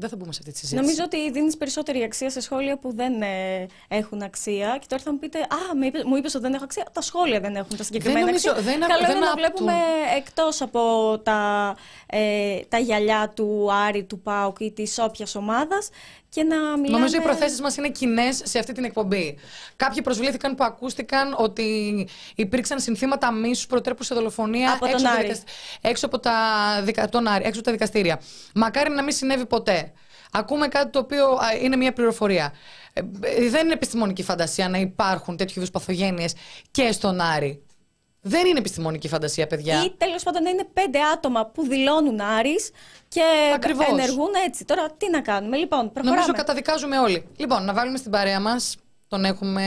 δεν θα μπούμε σε αυτή τη συζήτηση. Νομίζω ότι δίνεις περισσότερη αξία σε σχόλια που δεν ε, έχουν αξία. Και τώρα θα μου πείτε, Α, μου είπες ότι δεν έχω αξία. Τα σχόλια δεν έχουν τα συγκεκριμένα δεν αξία. Δεν, Καλό δεν είναι να βλέπουμε εκτός από τα, ε, τα γυαλιά του Άρη, του Πάουκ ή της όποιας ομάδας και να μιλάμε... Νομίζω οι προθέσεις μας είναι κοινές σε αυτή την εκπομπή. Κάποιοι προσβλήθηκαν που ακούστηκαν ότι υπήρξαν συνθήματα μίσους προτρέπου σε δολοφονία από έξω, τον Άρη. έξω, από τα, τον Άρη, έξω από τα δικαστήρια. Μακάρι να μην συνέβη ποτέ. Ακούμε κάτι το οποίο είναι μια πληροφορία. Ε, ε, δεν είναι επιστημονική φαντασία να υπάρχουν τέτοιου είδους παθογένειες και στον Άρη. Δεν είναι επιστημονική φαντασία, παιδιά. Ή τέλος πάντων να είναι πέντε άτομα που δηλώνουν Άρης και Ακριβώς. ενεργούν έτσι. Τώρα τι να κάνουμε; Λοιπόν, προχωράμε. Νομίζω καταδικάζουμε όλοι. Λοιπόν, να βάλουμε στην παρέα μας. Τον έχουμε.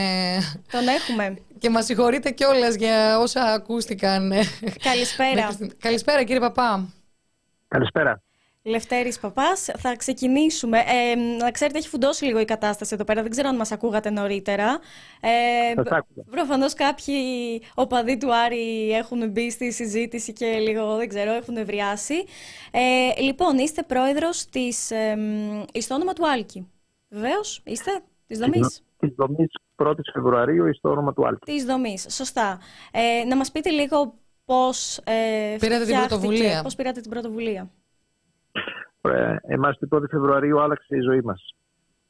Τον έχουμε. και μας συγχωρείτε κιόλας για όσα ακούστηκαν. Καλησπέρα. Καλησπέρα, κύριε Παπά. Καλησπέρα. Λευτέρης Παπάς, θα ξεκινήσουμε. Ε, να ξέρετε, έχει φουντώσει λίγο η κατάσταση εδώ πέρα. Δεν ξέρω αν μας ακούγατε νωρίτερα. Ε, προφανώς κάποιοι οπαδοί του Άρη έχουν μπει στη συζήτηση και λίγο, δεν ξέρω, έχουν ευριάσει. Ε, λοιπόν, είστε πρόεδρος της, ε, στο όνομα του Άλκη. Βεβαίως, είστε, της δομής; Της δομής 1η Φεβρουαρίου στο όνομα του Άλκη. Της δομής, σωστά. Ε, να μας πείτε λίγο πώς ε, πήρατε την πρωτοβουλία. Πώς πήρατε την πρωτοβουλία; Ε, εμάς την 1η Φεβρουαρίου άλλαξε η ζωή μας.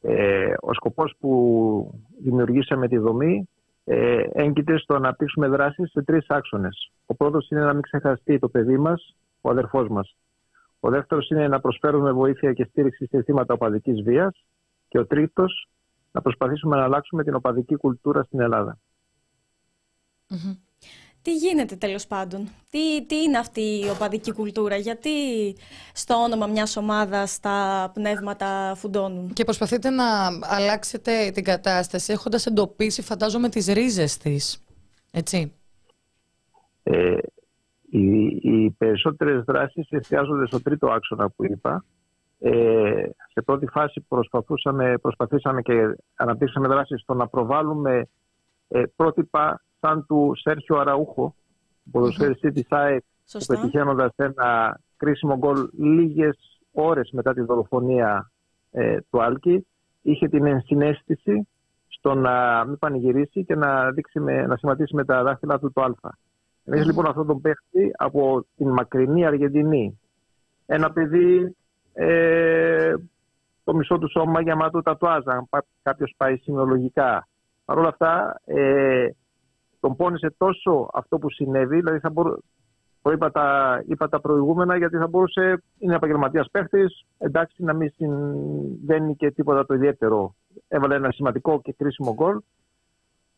Ε, ο σκοπός που δημιουργήσαμε τη δομή ε, έγκυται στο να αναπτύξουμε δράσεις σε τρεις άξονες. Ο πρώτος είναι να μην ξεχαστεί το παιδί μας, ο αδερφός μας. Ο δεύτερος είναι να προσφέρουμε βοήθεια και στήριξη σε θύματα οπαδικής βίας. Και ο τρίτος, να προσπαθήσουμε να αλλάξουμε την οπαδική κουλτούρα στην ελλαδα Τι γίνεται τέλος πάντων, τι, τι είναι αυτή η οπαδική κουλτούρα, γιατί στο όνομα μιας ομάδας τα πνεύματα φουντώνουν; Και προσπαθείτε να αλλάξετε την κατάσταση έχοντας εντοπίσει φαντάζομαι τις ρίζες της, έτσι; Ε, οι, οι περισσότερες δράσεις εστιάζονται στο τρίτο άξονα που είπα. Ε, σε πρώτη φάση προσπαθούσαμε, προσπαθήσαμε και αναπτύξαμε δράσεις στο να προβάλλουμε ε, πρότυπα σαν του Σέρχιο Αραούχο, ποδοσφαιριστή της ΑΕΚ, που πετυχαίνοντας ένα κρίσιμο γκολ λίγες ώρες μετά τη δολοφονία ε, του Άλκη, είχε την ενσυναίσθηση στο να μην πανηγυρίσει και να, δείξει με, να σχηματίσει με τα δάχτυλα του το Α. Εμείς λοιπόν αυτόν τον παίχτη από την μακρινή Αργεντινή, ένα παιδί ε, το μισό του σώμα γεμάτο τατουάζ, αν κάποιος πάει σημειολογικά. Παρ' όλα αυτά, ε, τον πόνισε τόσο αυτό που συνέβη, δηλαδή θα μπορούσε. Το είπα τα, είπα τα προηγούμενα γιατί θα μπορούσε, είναι επαγγελματίας παίχτης, εντάξει να μην συμβαίνει και τίποτα το ιδιαίτερο. Έβαλε ένα σημαντικό και κρίσιμο γκολ.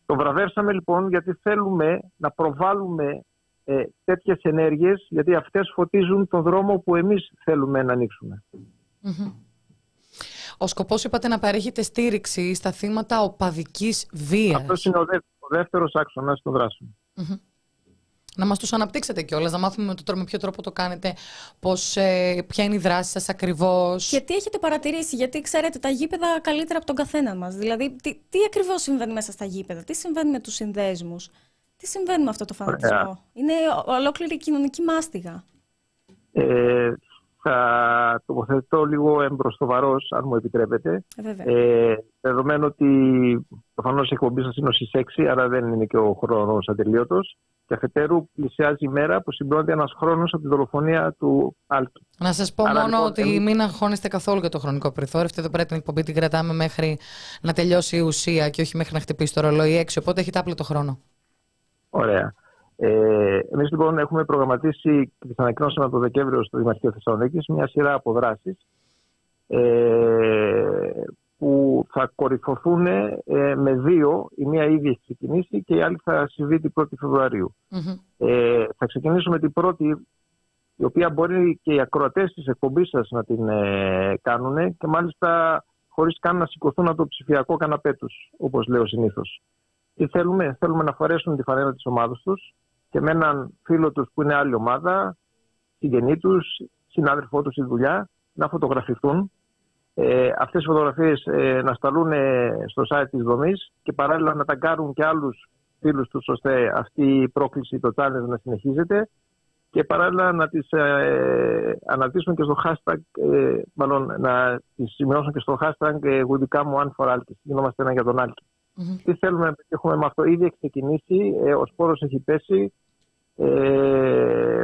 Το βραβεύσαμε λοιπόν γιατί θέλουμε να προβάλλουμε ε, τέτοιες ενέργειες γιατί αυτές φωτίζουν τον δρόμο που εμείς θέλουμε να ανοίξουμε. Ο σκοπός είπατε να παρέχετε στήριξη στα θύματα οπαδικής βίας. Αυτό είναι ο, δεύτερο, ο δεύτερος άξονας των δράσεων. Να μας τους αναπτύξετε κιόλας, να μάθουμε με, το, με ποιο τρόπο το κάνετε, πώς, ε, ποια είναι η δράση σας ακριβώς. Και τι έχετε παρατηρήσει, γιατί ξέρετε τα γήπεδα καλύτερα από τον καθένα μας. Δηλαδή, τι, τι ακριβώς συμβαίνει μέσα στα γήπεδα, τι συμβαίνει με τους συνδέσμους. Τι συμβαίνει με αυτό το φανατισμό; Είναι ολόκληρη κοινωνική μάστιγα. Ε, θα τοποθετώ λίγο εμπροστοβαρός, αν μου επιτρέπετε. Ε, ε, δεδομένου ότι προφανώς η εκπομπή σας είναι στι 6, άρα δεν είναι και ο χρόνος ατελείωτος. Και αφετέρου πλησιάζει η μέρα που συμπληρώνεται ένας χρόνος από τη δολοφονία του Άλκη. Να σας πω μόνο λοιπόν, ότι μην αγχώνεστε καθόλου για το χρονικό περιθώριο. Αυτή εδώ πέρα την εκπομπή την κρατάμε μέχρι να τελειώσει η ουσία και όχι μέχρι να χτυπήσει το ρολόι 6. Οπότε έχετε άπλετο χρόνο. Ωραία. Ε, Εμείς λοιπόν έχουμε προγραμματίσει και τι ανακοινώσαμε το Δεκέμβριο στο Δημαρχείο Θεσσαλονίκης μια σειρά από δράσει ε, που θα κορυφωθούν ε, με δύο. Η μία ήδη έχει ξεκινήσει και η άλλη θα συμβεί την 1η φεβρουαριου Ε, θα ξεκινήσουμε την πρώτη, η οποία μπορεί και οι ακροατές της εκπομπής σας να την ε, κάνουν και μάλιστα χωρίς καν να σηκωθούν από το ψηφιακό καναπέ τους, όπως λέω συνήθως. Τι θέλουμε, θέλουμε να φορέσουν τη φανέλα της ομάδας τους και με έναν φίλο τους που είναι άλλη ομάδα, συγγενή τους, συνάδελφό τους στη δουλειά, να φωτογραφηθούν. Ε, αυτές οι φωτογραφίες ε, να σταλούν ε, στο site της δομής και παράλληλα να ταγκάρουν και άλλους φίλους τους ώστε αυτή η πρόκληση, το challenge να συνεχίζεται και παράλληλα να τις ε, αναρτήσουν και στο hashtag, ε, μάλλον να τις σημειώσουν και στο hashtag ε, γουδικά μου αν φοράλκη. Γινόμαστε ένα για τον Άλκη. Mm-hmm. Τι θέλουμε να πετύχουμε με αυτό; Ήδη έχει ξεκινήσει, ε, ο σπόρος έχει πέσει. Ε,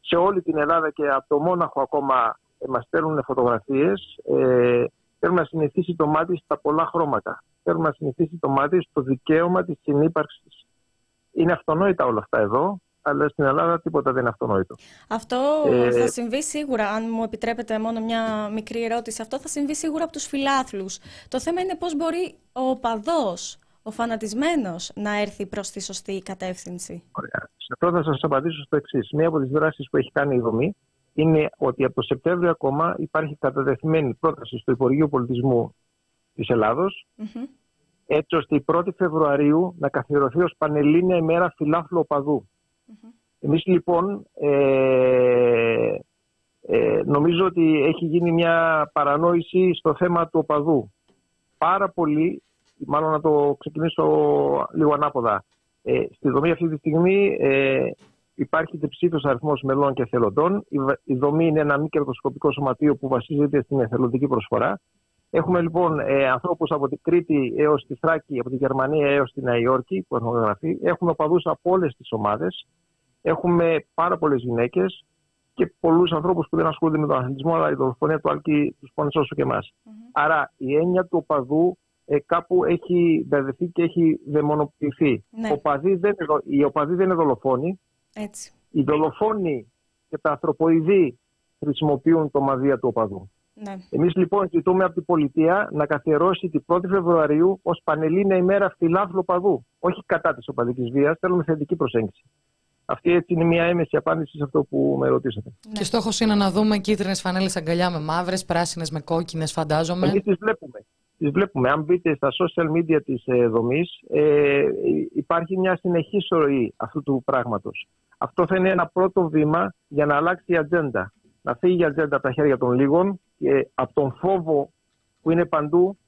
σε όλη την Ελλάδα και από το Μόναχο ακόμα ε, μας στέλνουν φωτογραφίες. Ε, θέλουμε να συνηθίσει το μάτι στα πολλά χρώματα. Θέλουμε να συνηθίσει το μάτι στο δικαίωμα της συνύπαρξης. Είναι αυτονόητα όλα αυτά εδώ αλλά στην Ελλάδα τίποτα δεν είναι αυτονόητο. Αυτό ε, θα συμβεί σίγουρα, αν μου επιτρέπετε μόνο μια μικρή ερώτηση, αυτό θα συμβεί σίγουρα από τους φιλάθλους. Το θέμα είναι πώς μπορεί ο παδός, ο φανατισμένος να έρθει προς τη σωστή κατεύθυνση. Ωραία. Σε αυτό θα σας απαντήσω στο εξής. Μία από τις δράσεις που έχει κάνει η δομή είναι ότι από το Σεπτέμβριο ακόμα υπάρχει καταδεθειμένη πρόταση στο Υπουργείο Πολιτισμού της Ελλάδος έτσι ώστε η 1η Φεβρουαρίου να καθιερωθεί ως Πανελλήνια ημέρα φιλάθλου οπαδού. Mm-hmm. Εμείς λοιπόν ε, ε, νομίζω ότι έχει γίνει μια παρανόηση στο θέμα του οπαδού. Πάρα πολύ, μάλλον να το ξεκινήσω λίγο ανάποδα. Ε, στη δομή αυτή τη στιγμή ε, υπάρχει τεψίθος αριθμός μελών και εθελοντών. Η, η δομή είναι ένα μη κερδοσκοπικό σωματείο που βασίζεται στην εθελοντική προσφορά. Έχουμε λοιπόν ε, ανθρώπους από την Κρήτη έως τη Θράκη, από τη Γερμανία έως τη Νέα Υόρκη που έχουν γραφεί. Έχουμε οπαδούς από όλες τις ομάδες. Έχουμε πάρα πολλές γυναίκες και πολλούς ανθρώπους που δεν ασχολούνται με τον αθλητισμό, αλλά η δολοφονία του Άλκη τους πόνισε όσο και εμάς. Άρα η έννοια του οπαδού ε, κάπου έχει μπερδευτεί και έχει δαιμονοποιηθεί. Ναι. Οπαδοί δεν, είναι- οι οπαδοί δεν είναι δολοφόνοι. Έτσι. Οι δολοφόνοι και τα ανθρωποειδή χρησιμοποιούν το μαδία του οπαδού. Ναι. Εμείς λοιπόν ζητούμε από την πολιτεία να καθιερώσει την 1η Φεβρουαρίου ως Πανελλήνια ημέρα φιλάθλου οπαδού. Όχι κατά της οπαδικής βίας, θέλουμε θετική προσέγγιση. Αυτή έτσι είναι μια έμεση απάντηση σε αυτό που με ρωτήσατε. Και στόχος είναι να δούμε κίτρινες φανέλες αγκαλιά με μαύρες, πράσινες με κόκκινες, φαντάζομαι. Εμείς τις βλέπουμε. Τις βλέπουμε. Αν μπείτε στα social media της ε, δομής, ε, υπάρχει μια συνεχή ροή αυτού του πράγματος. Αυτό θα είναι ένα πρώτο βήμα για να αλλάξει η ατζέντα. Να φύγει η ατζέντα από τα χέρια των λίγων και από τον φόβο που είναι παντού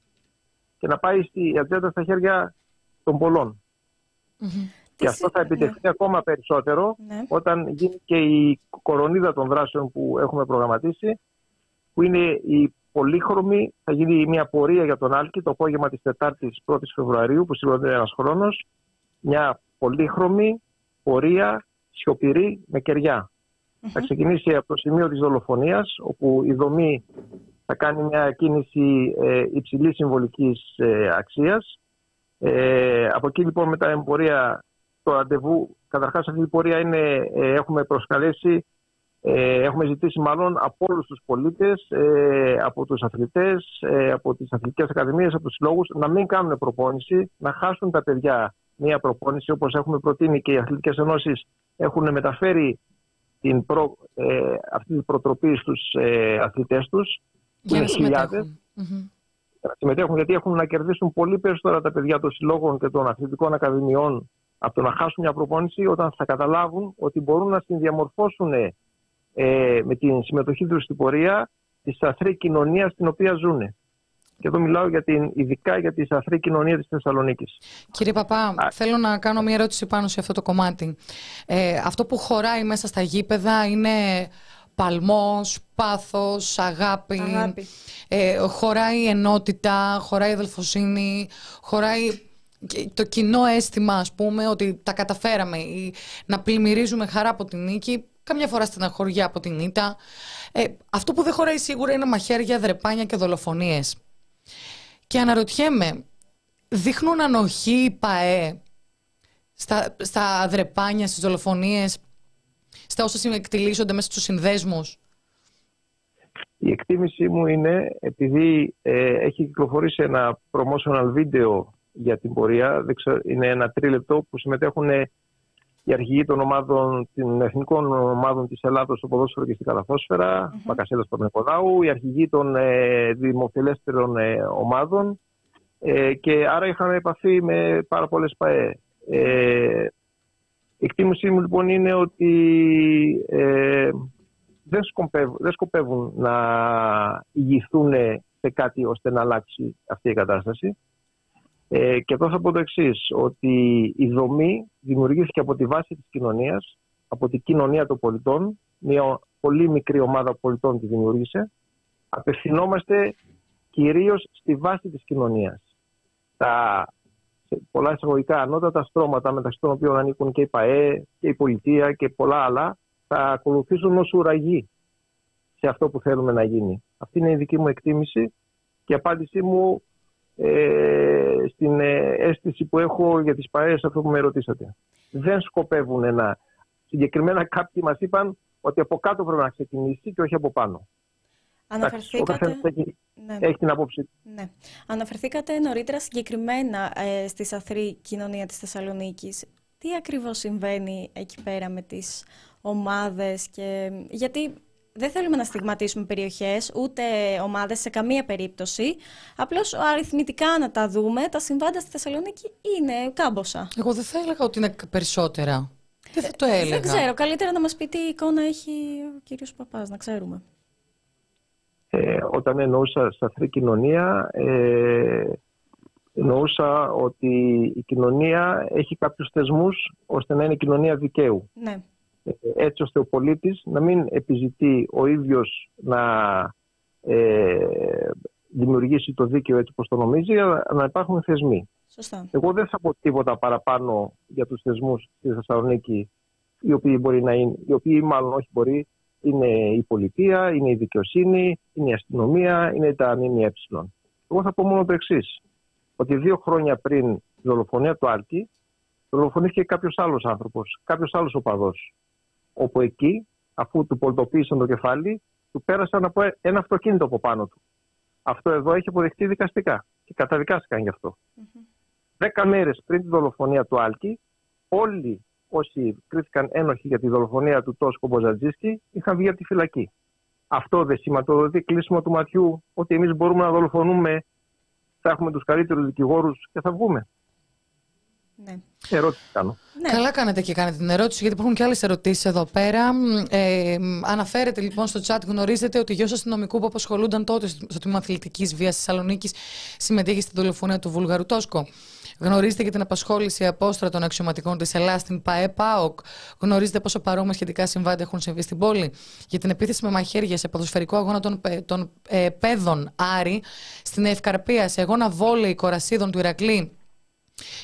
και να πάει στη, η ατζέντα στα χέρια των πολλών. Και αυτό θα επιτευχθεί ακόμα περισσότερο Ναι. όταν γίνει και η κορονίδα των δράσεων που έχουμε προγραμματίσει, που είναι η πολύχρωμη, θα γίνει μια πορεία για τον Άλκη το απόγευμα της Τετάρτης 1ης Φεβρουαρίου, που συμπληρώνεται ένας χρόνος, μια πολύχρωμη πορεία σιωπηρή με κεριά. Θα ξεκινήσει από το σημείο της δολοφονίας, όπου η δομή θα κάνει μια κίνηση ε, υψηλής συμβολικής ε, αξίας. Ε, από εκεί λοιπόν μετά η πορεία, το ραντεβού, καταρχάς αυτή η πορεία είναι, ε, έχουμε προσκαλέσει, ε, έχουμε ζητήσει μάλλον από όλους τους πολίτες, ε, από τους αθλητές, ε, από τις αθλητικές ακαδημίες, από τους συλλόγους, να μην κάνουν προπόνηση, να χάσουν τα παιδιά μια προπόνηση, όπως έχουμε προτείνει και οι αθλητικές ενώσεις έχουν μεταφέρει την προ, ε, αυτή την προτροπή στους ε, αθλητές τους, που Για είναι να χιλιάδες, συμμετέχουν. Μμμ. να συμμετέχουν γιατί έχουν να κερδίσουν πολύ περισσότερα τα παιδιά των συλλόγων και των αθλητικών ακαδημιών από το να χάσουν μια προπόνηση όταν θα καταλάβουν ότι μπορούν να συνδιαμορφώσουν ε, με την συμμετοχή τους στην πορεία της σαθρή κοινωνίας στην οποία ζουν. Και εδώ μιλάω για την, ειδικά για τη σαθρή κοινωνία της Θεσσαλονίκης. Κύριε Παπά, θέλω να κάνω μια ερώτηση πάνω σε αυτό το κομμάτι. Ε, αυτό που χωράει μέσα στα γήπεδα είναι παλμός, πάθος, αγάπη. Αγάπη. Ε, χωράει ενότητα, χωράει αδελφοσύνη, χωράει και το κοινό αίσθημα, ας πούμε, ότι τα καταφέραμε. ή Να πλημμυρίζουμε χαρά από την νίκη, καμιά φορά στεναχωριά από την ήττα. Ε, αυτό που δεν χωράει σίγουρα είναι μαχαίρια, δρεπάνια και δολοφονίες. Και αναρωτιέμαι, δείχνουν ανοχή οι ΠΑΕ στα, στα δρεπάνια, στις δολοφονίες, στα όσα εκτελήσονται μέσα στους συνδέσμους; Η εκτίμησή μου είναι, επειδή ε, έχει κυκλοφορήσει ένα promotional video για την πορεία, δεν ξέρω, είναι ένα τρίλεπτο που συμμετέχουν οι αρχηγοί των ομάδων, των εθνικών ομάδων της Ελλάδος στο ποδόσφαιρο και στην καλαθόσφαιρα, mm-hmm. Μακασέλας Παπνεκοδάου, οι αρχηγοί των ε, δημοφιλέστερων ε, ομάδων ε, και άρα είχαμε επαφή με πάρα πολλές ΠαΕ. Ε, η εκτίμησή μου λοιπόν είναι ότι ε, δεν, σκοπεύουν, δεν σκοπεύουν να ηγηθούν σε κάτι ώστε να αλλάξει αυτή η κατάσταση. Ε, και εδώ θα πω το εξής, ότι η δομή δημιουργήθηκε από τη βάση της κοινωνίας, από την κοινωνία των πολιτών, μια πολύ μικρή ομάδα πολιτών τη δημιούργησε. Απευθυνόμαστε κυρίως στη βάση της κοινωνίας. Τα σε πολλά εισαγωγικά ανώτατα στρώματα μεταξύ των οποίων ανήκουν και η ΠαΕ και η πολιτεία και πολλά άλλα θα ακολουθήσουν ως ουραγή σε αυτό που θέλουμε να γίνει. Αυτή είναι η δική μου εκτίμηση και η απάντησή μου ε, στην ε, αίσθηση που έχω για τις ΠαΕ σε αυτό που με ρωτήσατε. Δεν σκοπεύουν να... Συγκεκριμένα κάποιοι μας είπαν ότι από κάτω πρέπει να ξεκινήσει και όχι από πάνω. Αναφερθήκατε... Έχει, ναι. έχει την απόψη. Ναι. Αναφερθήκατε νωρίτερα συγκεκριμένα ε, στη σαθρή κοινωνία της Θεσσαλονίκης. Τι ακριβώς συμβαίνει εκεί πέρα με τις ομάδες και... Γιατί δεν θέλουμε να στιγματίσουμε περιοχές, ούτε ομάδες σε καμία περίπτωση. Απλώς αριθμητικά να τα δούμε, τα συμβάντα στη Θεσσαλονίκη είναι κάμποσα. Εγώ δεν θα έλεγα ότι είναι περισσότερα. Δεν θα το έλεγα. Δεν ξέρω. Καλύτερα να μας πει τι εικόνα έχει ο κύριος Παπάς, να ξέρουμε. Ε, όταν εννοούσα σαθρή κοινωνία, ε, εννοούσα ότι η κοινωνία έχει κάποιους θεσμούς ώστε να είναι κοινωνία δικαίου. Ναι. Ε, έτσι ώστε ο πολίτης να μην επιζητεί ο ίδιος να ε, δημιουργήσει το δίκαιο έτσι όπως το νομίζει, αλλά να υπάρχουν θεσμοί. Σωστά. Εγώ δεν θα πω τίποτα παραπάνω για τους θεσμούς στη Θεσσαλονίκη, οι οποίοι μπορεί να είναι, οι οποίοι μάλλον όχι μπορεί, είναι η πολιτεία, είναι η δικαιοσύνη, είναι η αστυνομία, είναι τα ΜΜΕ. Εγώ θα πω μόνο το εξής. ότι δύο χρόνια πριν τη δολοφονία του Άλκη, δολοφονήθηκε κάποιος άλλος άνθρωπος, κάποιος άλλος οπαδός. Όπου εκεί, αφού του πολιτοποίησαν το κεφάλι, του πέρασαν από ένα αυτοκίνητο από πάνω του. Αυτό εδώ έχει αποδειχτεί δικαστικά και καταδικάστηκαν γι' αυτό. Δέκα μέρες πριν τη δολοφονία του Άλκη, όλοι όσοι κρίθηκαν ένοχοι για τη δολοφονία του Τόσκο Μποζατζίσκη είχαν βγει από τη φυλακή. Αυτό δεν σηματοδοτεί κλείσιμο του ματιού ότι εμείς μπορούμε να δολοφονούμε, θα έχουμε τους καλύτερους δικηγόρους και θα βγούμε. Ναι. Ερώτηση κάνω. Ναι. Καλά κάνετε και κάνετε την ερώτηση, γιατί υπάρχουν και άλλες ερωτήσεις εδώ πέρα. Ε, αναφέρετε λοιπόν στο chat, γνωρίζετε ότι ο γιος αστυνομικού που απασχολούνταν τότε στο τμήμα αθλητικής βίας τη Θεσσαλονίκης συμμετείχε στην δολοφονία του Βούλγαρου Τόσκο. Γνωρίζετε για την απασχόληση απόστρατων αξιωματικών της Ελλάδα στην ΠαΕΠΑΟΚ. Γνωρίζετε πόσο παρόμοια σχετικά συμβάντα έχουν συμβεί στην πόλη; Για την επίθεση με μαχαίρια σε ποδοσφαιρικό αγώνα των, των ε, παιδών Άρη στην Ευκαρπία, σε αγώνα βόλεϊ κορασίδων του Ηρακλή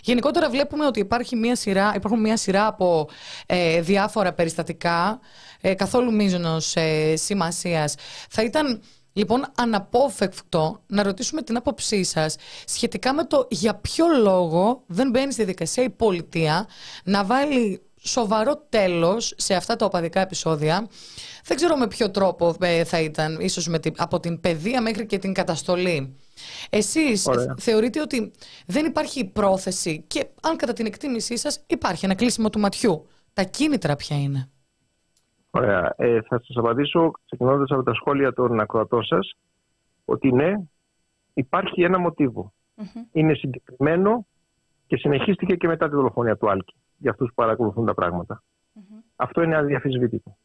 Γενικότερα βλέπουμε ότι υπάρχει μια σειρά, υπάρχουν μια σειρά από ε, διάφορα περιστατικά ε, καθόλου μείζωνος ε, σημασίας. Θα ήταν λοιπόν αναπόφευκτο να ρωτήσουμε την άποψή σας σχετικά με το για ποιο λόγο δεν μπαίνει στη δικασία η πολιτεία να βάλει σοβαρό τέλος σε αυτά τα οπαδικά επεισόδια. Δεν ξέρω με ποιο τρόπο ε, θα ήταν, ίσως με την, από την παιδεία μέχρι και την καταστολή. Εσείς θεωρείτε ότι δεν υπάρχει πρόθεση και αν κατά την εκτίμησή σας υπάρχει ένα κλείσιμο του ματιού. Τα κίνητρα ποια είναι; Ωραία. Ε, θα σας απαντήσω ξεκινώντας από τα σχόλια των ακροατών σας ότι ναι, υπάρχει ένα Είναι συγκεκριμένο και συνεχίστηκε και μετά τη δολοφονία του Άλκη για αυτούς που παρακολουθούν τα πραγματα Αυτό είναι αδιαφυσβήτητο.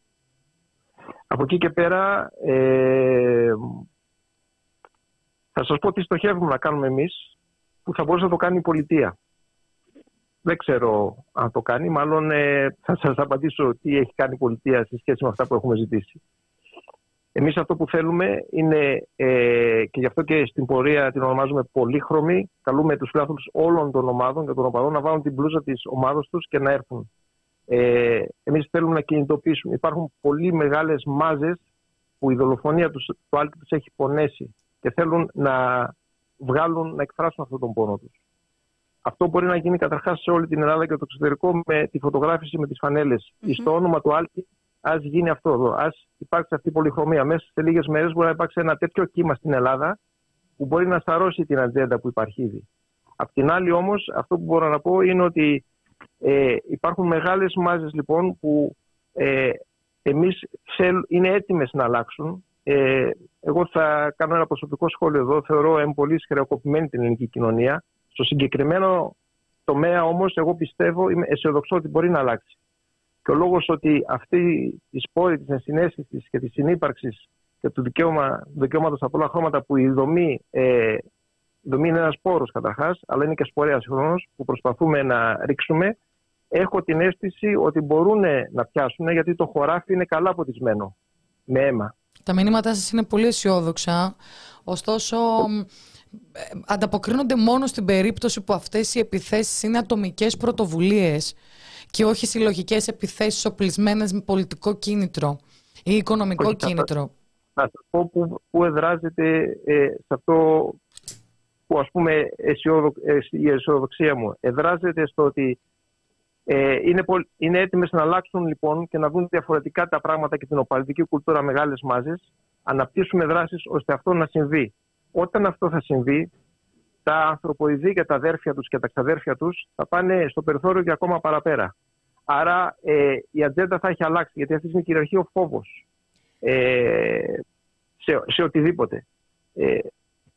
Από εκεί και πέρα ε, θα σας πω τι στοχεύουμε να κάνουμε εμείς που θα μπορούσε να το κάνει η πολιτεία. Δεν ξέρω αν το κάνει, μάλλον ε, θα σας απαντήσω τι έχει κάνει η πολιτεία σε σχέση με αυτά που έχουμε ζητήσει. Εμείς αυτό που θέλουμε είναι, ε, και γι' αυτό και στην πορεία την ονομάζουμε πολύχρωμη, καλούμε τους φιλάθλους όλων των ομάδων και των οπαδών να βάλουν την πλούζα της ομάδας τους και να έρθουν. Ε, εμείς θέλουμε να κινητοποιήσουμε. Υπάρχουν πολύ μεγάλες μάζες που η δολοφονία τους, του Άλκη τους έχει πονέσει και θέλουν να βγάλουν, να εκφράσουν αυτόν τον πόνο τους. Αυτό μπορεί να γίνει καταρχάς σε όλη την Ελλάδα και το εξωτερικό με τη φωτογράφηση με τις φανέλες. Mm-hmm. Στο όνομα του Άλκη ας γίνει αυτό εδώ. Α υπάρξει αυτή η πολυχρωμία. Μέσα σε λίγες μέρες μπορεί να υπάρξει ένα τέτοιο κύμα στην Ελλάδα που μπορεί να σταρώσει την ατζέντα που υπάρχει ήδη. Απ' την άλλη όμως, αυτό που μπορώ να πω είναι ότι ε, υπάρχουν μεγάλες μάζες λοιπόν που ε, εμείς είναι έτοιμες να αλλάξουν. Ε, εγώ θα κάνω ένα προσωπικό σχόλιο εδώ. Θεωρώ πολύ χρεοκοπημένη την ελληνική κοινωνία. Στο συγκεκριμένο τομέα όμως, εγώ πιστεύω, είμαι αισιοδοξό ότι μπορεί να αλλάξει. Και ο λόγος ότι αυτή η σπόρη της ενσυναίσθησης και της συνύπαρξης και του δικαίωμα, δικαιώματος από όλα χρώματα που η δομή, ε, η δομή είναι ένας πόρος καταρχάς, αλλά είναι και σπορέας χρόνος που προσπαθούμε να ρίξουμε. Έχω την αίσθηση ότι μπορούν να πιάσουν γιατί το χωράφι είναι καλά ποτισμένο με αίμα. Τα μηνύματά σας είναι πολύ αισιόδοξα. Ωστόσο, ε, ανταποκρίνονται μόνο στην περίπτωση που αυτές οι επιθέσεις είναι ατομικές πρωτοβουλίες και όχι συλλογικές επιθέσεις οπλισμένες με πολιτικό κίνητρο ή οικονομικό όχι, κίνητρο. Να σας πω που, που εδράζεται ε, σε αυτό που ας πούμε αισιόδο, ε, η αισιοδοξία μου. Εδράζεται στο ότι ε, είναι, είναι έτοιμες να αλλάξουν λοιπόν και να δουν διαφορετικά τα πράγματα και την οπαλτική κουλτούρα μεγάλες μάζες, αναπτύσσουμε δράσεις ώστε αυτό να συμβεί. Όταν αυτό θα συμβεί, τα ανθρωποειδή και τα αδέρφια τους και τα ξαδέρφια τους θα πάνε στο περιθώριο και ακόμα παραπέρα. Άρα ε, η ατζέντα θα έχει αλλάξει, γιατί αυτή είναι κυριαρχεί ο φόβος ε, σε, σε οτιδήποτε. Ε,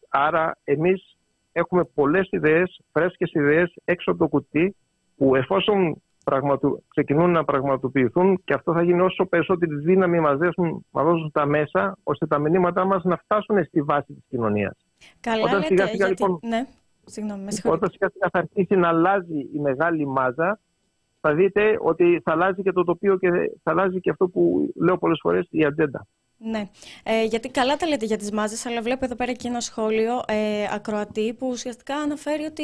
άρα εμείς έχουμε πολλές ιδέες, φρέσκες ιδέες έξω από το κουτί, που εφόσον πραγματου... ξεκινούν να πραγματοποιηθούν και αυτό θα γίνει όσο περισσότερη δύναμη μας δώσουν, μας δώσουν τα μέσα, ώστε τα μηνύματά μας να φτάσουν στη βάση της κοινωνίας. Καλά όταν λέτε, σιγά σιγά, γιατί... λοιπόν, ναι. Συγγνώμη, με όταν σιγά σιγά θα αρχίσει να αλλάζει η μεγάλη μάζα, θα δείτε ότι θα αλλάζει και το τοπίο και θα αλλάζει και αυτό που λέω πολλές φορές η ατζέντα. Ναι, ε, γιατί καλά τα λέτε για τις μάζες, αλλά βλέπω εδώ πέρα και ένα σχόλιο ε, ακροατή που ουσιαστικά αναφέρει ότι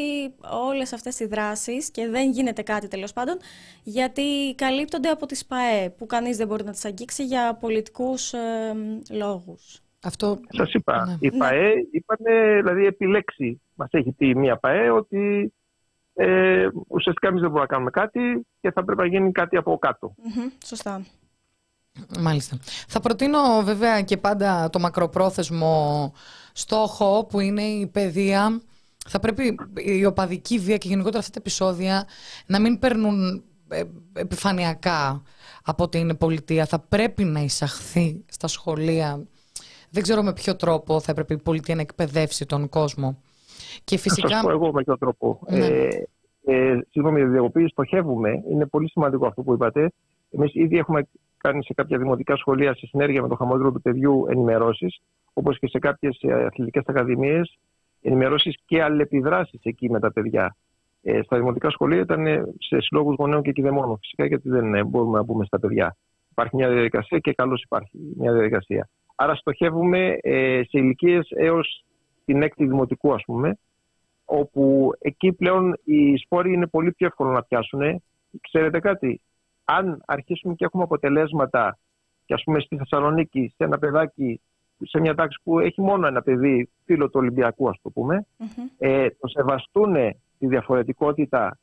όλες αυτές οι δράσεις και δεν γίνεται κάτι τέλος πάντων γιατί καλύπτονται από τις ΠΑΕ που κανείς δεν μπορεί να τις αγγίξει για πολιτικούς ε, λόγους. Αυτό... Σας είπα, ναι. η ΠΑΕ είπανε, δηλαδή επιλέξει, μας έχει πει μία ΠΑΕ ότι ε, ουσιαστικά εμείς δεν μπορούμε να κάνουμε κάτι και θα πρέπει να γίνει κάτι από κάτω. σωστά. Μάλιστα. Θα προτείνω βέβαια και πάντα το μακροπρόθεσμο στόχο που είναι η παιδεία. Θα πρέπει η οπαδική βία και γενικότερα αυτά τα επεισόδια να μην παίρνουν ε, επιφανειακά από την πολιτεία. Θα πρέπει να εισαχθεί στα σχολεία. Δεν ξέρω με ποιο τρόπο θα έπρεπε η πολιτεία να εκπαιδεύσει τον κόσμο. Και φυσικά... Θα σας πω εγώ με ποιο τρόπο. Ναι. Ε, ε, συγγνώμη για διακοπή, στοχεύουμε. Είναι πολύ σημαντικό αυτό που είπατε. Εμείς ήδη έχουμε κάνει σε κάποια δημοτικά σχολεία σε συνέργεια με το χαμόγελο του παιδιού ενημερώσεις, όπως και σε κάποιες αθλητικές ακαδημίες, ενημερώσεις και αλληλεπιδράσεις εκεί με τα παιδιά. Ε, στα δημοτικά σχολεία ήταν σε συλλόγους γονέων και κυδεμόνων. Φυσικά γιατί δεν ε, μπορούμε να πούμε στα παιδιά. Υπάρχει μια διαδικασία και καλώς υπάρχει μια διαδικασία. Άρα στοχεύουμε ε, σε ηλικίες έως την έκτη δημοτικού, ας πούμε, όπου εκεί πλέον οι σπόροι είναι πολύ πιο εύκολο να πιάσουν. Ξέρετε κάτι, αν αρχίσουμε και έχουμε αποτελέσματα και ας πούμε στη Θεσσαλονίκη σε ένα παιδάκι σε μια τάξη που έχει μόνο ένα παιδί φίλο του Ολυμπιακού ας το πούμε ε, το σεβαστούν τη διαφορετικότητα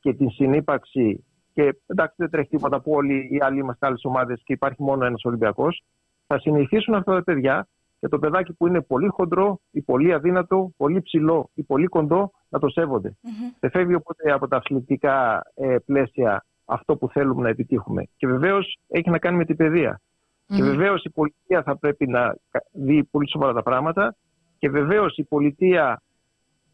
και την συνύπαρξη και εντάξει δεν τρέχει τίποτα που όλοι οι άλλοι είμαστε άλλες ομάδες και υπάρχει μόνο ένας Ολυμπιακός θα συνηθίσουν αυτά τα παιδιά και το παιδάκι που είναι πολύ χοντρό ή πολύ αδύνατο, πολύ ψηλό ή πολύ κοντό να το σέβονται. Mm-hmm. Δεν φεύγει οπότε από τα αθλητικά ε, πλαίσια αυτό που θέλουμε να επιτύχουμε. Και βεβαίως έχει να κάνει με την παιδεία. Και βεβαίως η πολιτεία θα πρέπει να δει πολύ σοβαρά τα πράγματα. Και βεβαίως η πολιτεία,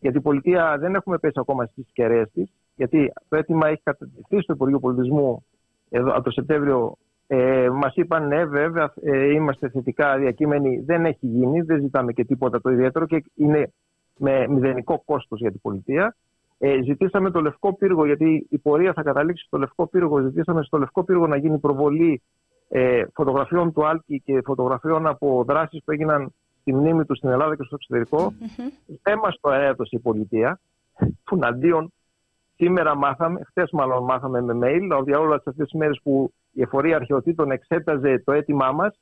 γιατί η πολιτεία δεν έχουμε πέσει ακόμα στις κεραίες της, γιατί το αίτημα έχει κατατεθεί στο Υπουργείο Πολιτισμού εδώ, από το Σεπτέμβριο ε, Μας είπαν ναι, βέβαια, ε, είμαστε θετικά διακείμενοι. Δεν έχει γίνει, δεν ζητάμε και τίποτα το ιδιαίτερο και είναι με μηδενικό κόστος για την πολιτεία. Ε, ζητήσαμε το Λευκό Πύργο, γιατί η πορεία θα καταλήξει στο Λευκό Πύργο. Ζητήσαμε στο Λευκό Πύργο να γίνει προβολή ε, φωτογραφιών του Άλκη και φωτογραφιών από δράσεις που έγιναν στη μνήμη τους στην Ελλάδα και στο εξωτερικό. Mm-hmm. Δεν μα το έδωσε η πολιτεία. Που αντίον σήμερα μάθαμε, χθες μάλλον μάθαμε με mail, ότι όλες αυτές τις μέρες που η εφορία αρχαιοτήτων εξέταζε το αίτημά μας,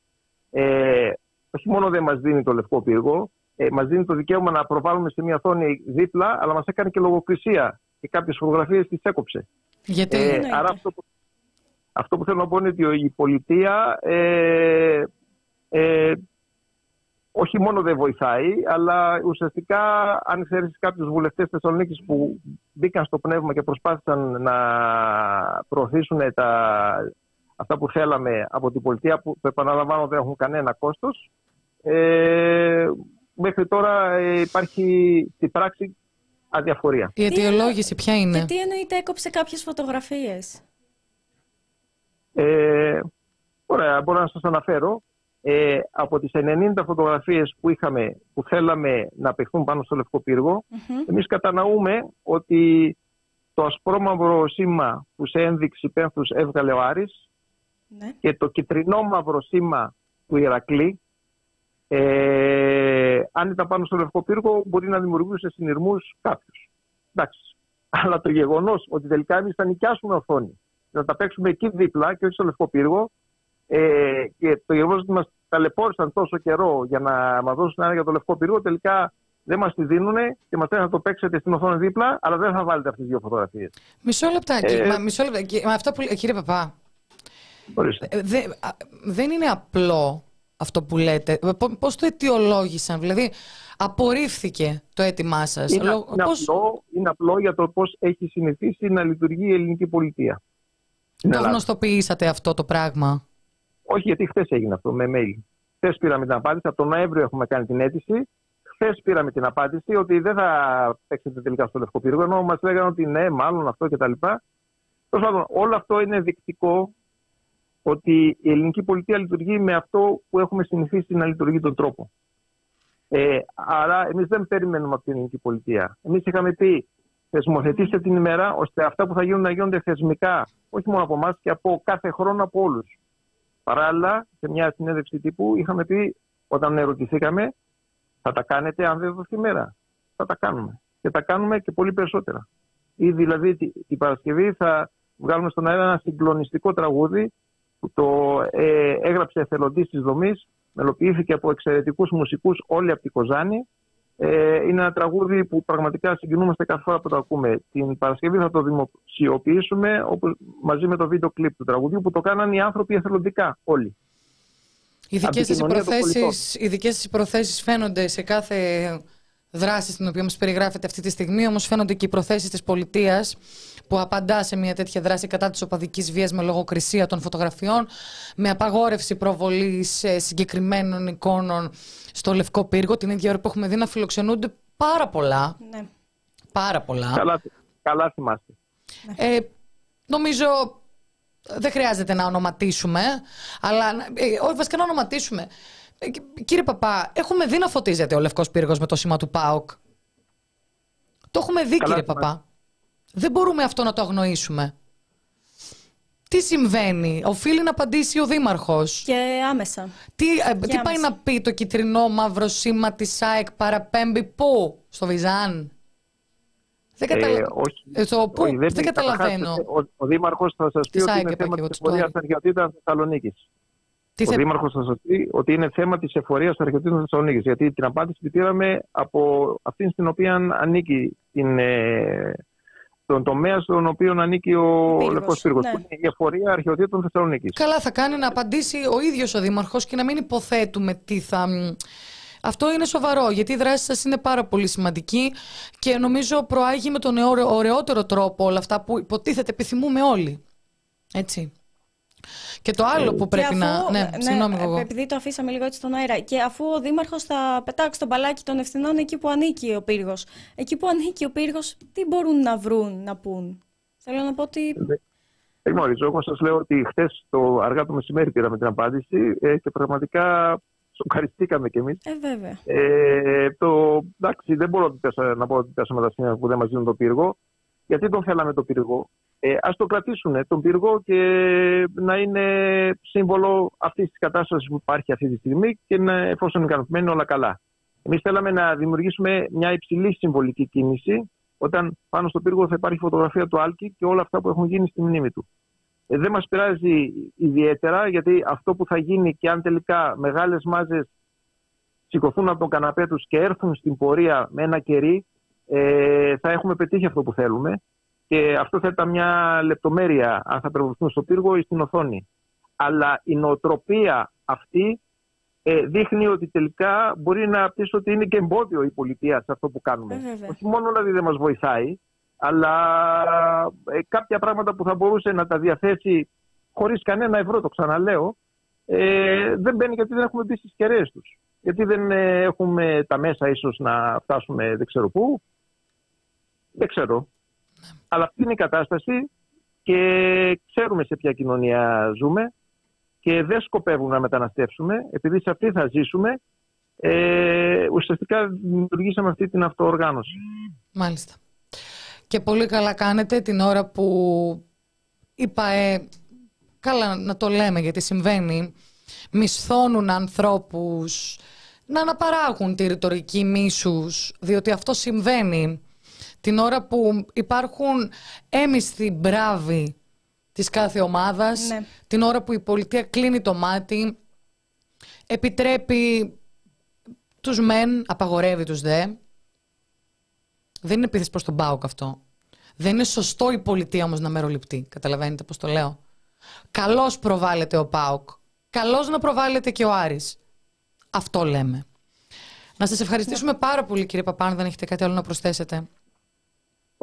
ε, όχι μόνο δεν μας δίνει το λευκό πύργο, ε, μας δίνει το δικαίωμα να προβάλλουμε σε μια οθόνη δίπλα, αλλά μας έκανε και λογοκρισία και κάποιες φωτογραφίες τις έκοψε. Γιατί ε, άρα αυτό που, αυτό που θέλω να πω είναι ότι η πολιτεία ε, ε, όχι μόνο δεν βοηθάει, αλλά ουσιαστικά αν ξέρεις κάποιους βουλευτές Θεσσαλονίκης που μπήκαν στο πνεύμα και προσπάθησαν να προωθήσουν τα, αυτά που θέλαμε από την πολιτεία, που το επαναλαμβάνω δεν έχουν κανένα κόστος. Ε, μέχρι τώρα ε, υπάρχει στην πράξη αδιαφορία. Η αιτιολόγηση ποια είναι; Και τι εννοείται έκοψε κάποιες φωτογραφίες; Ε, ωραία, μπορώ να σας αναφέρω. Ε, από τις 90 φωτογραφίες που είχαμε, που θέλαμε να απεχθούν πάνω στο Λευκό Πύργο, mm-hmm. εμείς καταναούμε ότι το ασπρόμαυρο σήμα που σε ένδειξη πένθους έβγαλε ο Άρης ναι. και το κυτρινό μαύρο σήμα του Ηρακλή ε, αν ήταν πάνω στο Λευκό Πύργο μπορεί να δημιουργούσε συνειρμούς κάποιου. Εντάξει. Αλλά το γεγονός ότι τελικά εμείς θα νοικιάσουμε οθόνη, να τα παίξουμε εκεί δίπλα και όχι στο Λευκό Πύργο, ε, και το γεγονός ότι μας ταλαιπώρησαν τόσο καιρό για να μας δώσουν ένα για το Λευκό Πύργο, τελικά δεν μας τη δίνουν και μας λένε να το παίξετε στην οθόνη δίπλα, αλλά δεν θα βάλετε αυτές τις δύο φωτογραφίες. Μισό λεπτάκι. Ε, μισό λεπτάκι. αυτό που, κύριε Παπά, ε, δεν είναι απλό αυτό που λέτε. Πώς το αιτιολόγησαν, δηλαδή απορρίφθηκε το αίτημά σας; Είναι, είναι, απλό, είναι απλό για το πώς έχει συνηθίσει να λειτουργεί η ελληνική πολιτεία. Το γνωστοποιήσατε αυτό το πράγμα; Όχι, γιατί χθες έγινε αυτό με mail. Χθες πήραμε την απάντηση. Από τον Νοέμβριο έχουμε κάνει την αίτηση. Χθες πήραμε την απάντηση ότι δεν θα παίξετε τελικά στο Λευκό Πύργο, ενώ μας λέγανε ότι ναι, μάλλον αυτό κτλ. Όλο αυτό είναι δεικτικό ότι η ελληνική πολιτεία λειτουργεί με αυτό που έχουμε συνηθίσει να λειτουργεί τον τρόπο. Ε, άρα, εμείς δεν περιμένουμε από την ελληνική πολιτεία. Εμείς είχαμε πει, θεσμοθετήστε την ημέρα ώστε αυτά που θα γίνουν να γίνονται θεσμικά, όχι μόνο από εμάς και από κάθε χρόνο από όλους. Παράλληλα, σε μια συνέντευξη τύπου είχαμε πει, όταν ερωτηθήκαμε, θα τα κάνετε αν δεν δοθεί ημέρα. Θα τα κάνουμε. Και τα κάνουμε και πολύ περισσότερα. Ή δηλαδή την Παρασκευή θα βγάλουμε στον αέρα ένα συγκλονιστικό τραγούδι που το ε, έγραψε εθελοντής της δομής μελοποιήθηκε από εξαιρετικούς μουσικούς όλοι από την Κοζάνη. Ε, είναι ένα τραγούδι που πραγματικά συγκινούμαστε κάθε φορά που το ακούμε. Την Παρασκευή θα το δημοσιοποιήσουμε όπως, μαζί με το βίντεο κλιπ του τραγουδιού που το κάνανε οι άνθρωποι εθελοντικά όλοι. Οι δικές σας προθέσεις, οι δικές προθέσεις φαίνονται σε κάθε δράση στην οποία μας περιγράφεται αυτή τη στιγμή, όμως φαίνονται και οι προθέσεις της πολιτείας που απαντά σε μια τέτοια δράση κατά της οπαδικής βίας με λογοκρισία των φωτογραφιών, με απαγόρευση προβολής συγκεκριμένων εικόνων στο Λευκό Πύργο, την ίδια ώρα που έχουμε δει να φιλοξενούνται πάρα πολλά. Ναι. Πάρα πολλά. Καλά, καλά θυμάστε. Ε, νομίζω δεν χρειάζεται να ονοματίσουμε, αλλά ε, όχι βασικά να ονοματίσουμε. Ε, κύριε Παπά, έχουμε δει να φωτίζεται ο Λευκός Πύργος με το σήμα του ΠΑΟΚ. Το έχουμε δει, κύριε Παπά. Δεν μπορούμε αυτό να το αγνοήσουμε. Τι συμβαίνει, οφείλει να απαντήσει ο Δήμαρχος. Και άμεσα. Τι, ε, τι πάει να πει το κυτρινό μαύρο σήμα της ΣΑΕΚ παραπέμπει πού, στο Βιζάν. Δεν, καταλα... ε, όχι, ε, πού, όχι, δεν, δεν καταλαβαίνω. Ο, ο Δήμαρχος θα σας πει ότι είναι θέμα της εφορία αρχαιοτήτων Θεσσαλονίκης. Ο θε... Δήμαρχος θα σας πει ότι είναι θέμα της εφορίας αρχαιοτήτων Θεσσαλονίκης. Γιατί την απάντηση την πήραμε από αυτήν στην οποία ανήκει την, ε, τον τομέα στον οποίο ανήκει ο Λευκός Πύργος. Ναι. Που είναι η εφορία αρχαιοτήτων Θεσσαλονίκης. Καλά, θα κάνει να απαντήσει ο ίδιος ο Δήμαρχος και να μην υποθέτουμε τι θα. Αυτό είναι σοβαρό, γιατί η δράση σας είναι πάρα πολύ σημαντική και νομίζω προάγει με τον ωραιότερο τρόπο όλα αυτά που υποτίθεται επιθυμούμε όλοι. Έτσι. Και το άλλο που πρέπει να. Ναι, ναι, συγγνώμη εγώ. Επειδή το αφήσαμε λίγο έτσι στον αέρα. Και αφού ο Δήμαρχος θα πετάξει τον μπαλάκι των ευθυνών εκεί που ανήκει ο πύργος. Εκεί που ανήκει ο πύργος, τι μπορούν να βρουν, να πούν. Θέλω να πω ότι. Δεν γνωρίζω. Εγώ σας λέω ότι χθες το αργά το μεσημέρι πήραμε την απάντηση ε, και πραγματικά σοκαριστήκαμε κι εμείς. Ε, βέβαια. Ε, το, εντάξει, δεν μπορώ να πω ότι πέσαμε τα σημεία που δεν μας δίνουν το πύργο. Γιατί τον θέλαμε το πύργο; Ε, ας το κρατήσουν τον πύργο και να είναι σύμβολο αυτής της κατάστασης που υπάρχει αυτή τη στιγμή και να, εφόσον είναι ικανοποιημένοι όλα καλά. Εμείς θέλαμε να δημιουργήσουμε μια υψηλή συμβολική κίνηση όταν πάνω στο πύργο θα υπάρχει φωτογραφία του Άλκη και όλα αυτά που έχουν γίνει στη μνήμη του. Ε, δεν μας πειράζει ιδιαίτερα γιατί αυτό που θα γίνει και αν τελικά μεγάλες μάζες σηκωθούν από τον καναπέ τους και έρθουν στην πορεία με ένα κερί ε, θα έχουμε πετύχει αυτό που θέλουμε και αυτό θα ήταν μια λεπτομέρεια αν θα περιοριστούν στο πύργο ή στην οθόνη. Αλλά η νοοτροπία αυτή ε, δείχνει ότι τελικά μπορεί να πεις ότι είναι και εμπόδιο η πολιτεία σε αυτό που κάνουμε. Ε, Όχι μόνο δηλαδή δεν μας βοηθάει, αλλά ε, κάποια πράγματα που θα μπορούσε να τα διαθέσει χωρίς κανένα ευρώ, το ξαναλέω, ε, δεν μπαίνει γιατί δεν έχουμε μπει στις κεραίες τους. Γιατί δεν ε, έχουμε τα μέσα ίσως να φτάσουμε δεν ξέρω πού. Δεν ξέρω. Αλλά αυτή είναι η κατάσταση και ξέρουμε σε ποια κοινωνία ζούμε και δεν σκοπεύουμε να μεταναστεύσουμε επειδή σε αυτή θα ζήσουμε ε, ουσιαστικά δημιουργήσαμε αυτή την αυτοοργάνωση. Μάλιστα. Και πολύ καλά κάνετε την ώρα που είπα, ε, καλά να το λέμε γιατί συμβαίνει, μισθώνουν ανθρώπους να αναπαράγουν τη ρητορική μίσους, διότι αυτό συμβαίνει την ώρα που υπάρχουν έμισθοι μπράβοι της κάθε ομάδας, ναι. την ώρα που η πολιτεία κλείνει το μάτι, επιτρέπει τους μεν, απαγορεύει τους δε. Δεν είναι επίθεση προς τον ΠΑΟΚ αυτό. Δεν είναι σωστό η πολιτεία όμως να μεροληπτεί. Καταλαβαίνετε πώς το λέω. Καλώς προβάλλεται ο ΠΑΟΚ. Καλώς να προβάλλεται και ο Άρης. Αυτό λέμε. Να σας ευχαριστήσουμε πάρα πολύ κύριε Παπάν, δεν έχετε κάτι άλλο να προσθέσετε.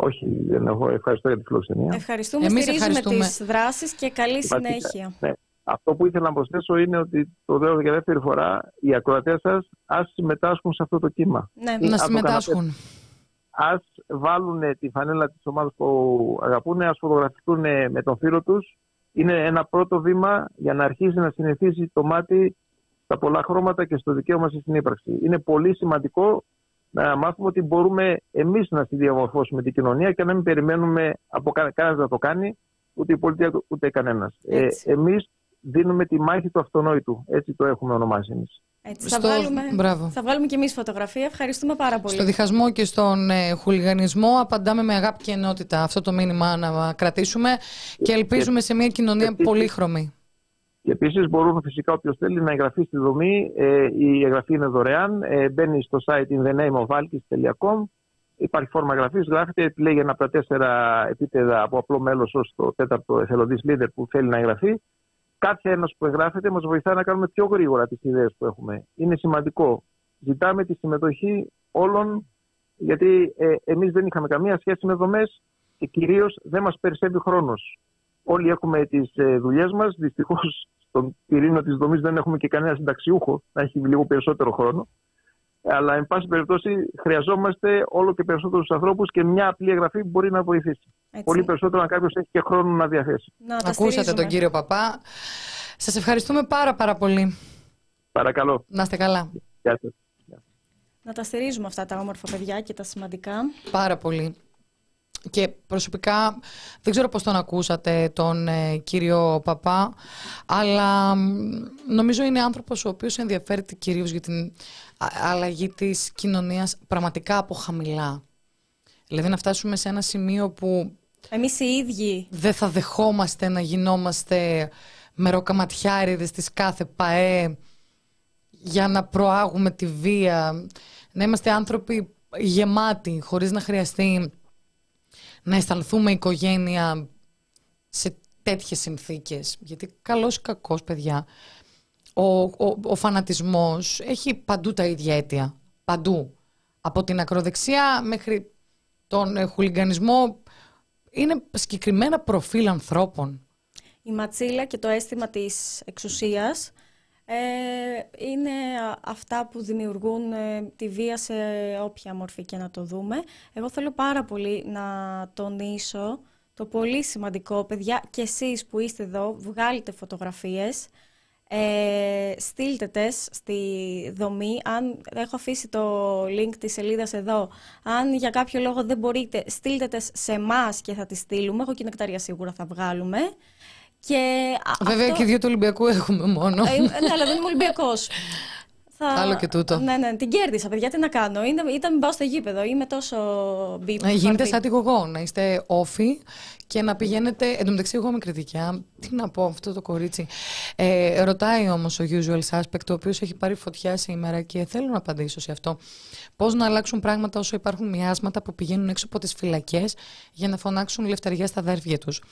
Όχι, δεν έχω. Ευχαριστώ για τη φιλοξενία. Ευχαριστούμε, Εμείς στηρίζουμε ευχαριστούμε. τις δράσεις και καλή συνέχεια. Ναι. Αυτό που ήθελα να προσθέσω είναι ότι το λέω για δεύτερη φορά, οι ακροατές σας ας συμμετάσχουν σε αυτό το κύμα. Ναι, να συμμετάσχουν. Ας βάλουν τη φανέλα της ομάδας που αγαπούν, ας φωτογραφηθούν με τον φίλο τους. Είναι ένα πρώτο βήμα για να αρχίσει να συνηθίσει το μάτι στα πολλά χρώματα και στο δικαίωμα στην ύπαρξη. Είναι πολύ σημαντικό να μάθουμε ότι μπορούμε εμείς να τη διαμορφώσουμε την κοινωνία και να μην περιμένουμε από κανένας να το κάνει, ούτε η πολιτεία ούτε κανένας. Ε, εμείς δίνουμε τη μάχη του αυτονόητου. Έτσι το έχουμε ονομάσει εμείς. Έτσι, θα, βάλουμε, θα βάλουμε και εμείς φωτογραφία. Ευχαριστούμε πάρα πολύ. Στο διχασμό και στον ε, χουλιγανισμό απαντάμε με αγάπη και ενότητα. Αυτό το μήνυμα να κρατήσουμε και ελπίζουμε σε μια κοινωνία πολύχρωμη. Και επίσης μπορούν φυσικά όποιος θέλει να εγγραφεί στη δομή. Ε, η εγγραφή είναι δωρεάν. Ε, μπαίνει στο site in the name of alkis.com. Υπάρχει φόρμα εγγραφής, γράφεται, επιλέγει ένα από τα τέσσερα επίπεδα από απλό μέλος ως το τέταρτο εθελοντής leader που θέλει να εγγραφεί. Κάθε ένας που εγγράφεται μας βοηθάει να κάνουμε πιο γρήγορα τις ιδέες που έχουμε. Είναι σημαντικό. Ζητάμε τη συμμετοχή όλων, γιατί ε, εμείς δεν είχαμε καμία σχέση με δομές και κυρίως δεν μας περισσεύει χρόνος. Όλοι έχουμε τις ε, δουλειές μας. Δυστυχώς στον πυρήνα της δομής δεν έχουμε και κανένα συνταξιούχο να έχει λίγο περισσότερο χρόνο. Αλλά, εν πάση περιπτώσει, χρειαζόμαστε όλο και περισσότερους ανθρώπους και μια απλή εγγραφή μπορεί να βοηθήσει. Έτσι. Πολύ περισσότερο αν κάποιος έχει και χρόνο να διαθέσει. Να Ακούσατε τον κύριο Παπά. Σας ευχαριστούμε πάρα πάρα πολύ. Παρακαλώ. Να είστε καλά. Γεια σας. Να τα στηρίζουμε αυτά τα όμορφα παιδιά και τα σημαντικά. Πάρα πολύ. Και προσωπικά δεν ξέρω πώς τον ακούσατε τον ε, κύριο Παπά, αλλά νομίζω είναι άνθρωπος ο οποίος ενδιαφέρεται κυρίως για την αλλαγή της κοινωνίας πραγματικά από χαμηλά. Δηλαδή να φτάσουμε σε ένα σημείο που... Εμείς οι ίδιοι. Δεν θα δεχόμαστε να γινόμαστε μεροκαματιάριδες της κάθε ΠαΕ για να προάγουμε τη βία. Να είμαστε άνθρωποι γεμάτοι, χωρίς να χρειαστεί να αισθανθούμε οικογένεια σε τέτοιες συνθήκες. Γιατί καλός ή κακός, παιδιά, ο, ο, ο φανατισμός έχει παντού τα ίδια αίτια. Παντού. Από την ακροδεξιά μέχρι τον ε, χουλιγκανισμό είναι συγκεκριμένα προφίλ ανθρώπων. Η ματσίλα και το αίσθημα της εξουσίας ε, είναι αυτά που δημιουργούν ε, τη βία σε όποια μορφή και να το δούμε. Εγώ θέλω πάρα πολύ να τονίσω το πολύ σημαντικό, παιδιά, και εσείς που είστε εδώ, βγάλετε φωτογραφίες, ε, στείλτε τες στη δομή. Αν έχω αφήσει το link της σελίδας εδώ, αν για κάποιο λόγο δεν μπορείτε, στείλτε τες σε εμάς και θα τις στείλουμε. Εγώ και νεκταρία σίγουρα θα βγάλουμε. Και Βέβαια αυτό... και δύο του Ολυμπιακού έχουμε μόνο. Ε, ναι, αλλά δεν είμαι Ολυμπιακός. Θα... Άλλο και τούτο. Ναι, ναι, την κέρδισα, παιδιά. Τι να κάνω. Είναι, ήταν μην πάω στο γήπεδο. Είμαι τόσο μπίπ. Να γίνετε σαν τη γογό, να είστε όφοι και να πηγαίνετε. Εν τω μεταξύ, εγώ είμαι κριτικιά. Τι να πω, αυτό το κορίτσι. Ε, ρωτάει όμως ο usual suspect, ο οποίος έχει πάρει φωτιά σήμερα και θέλω να απαντήσω σε αυτό. Πώς να αλλάξουν πράγματα όσο υπάρχουν μοιάσματα που πηγαίνουν έξω από τις φυλακές για να φωνάξουν λευταριά στα δέρφια τους;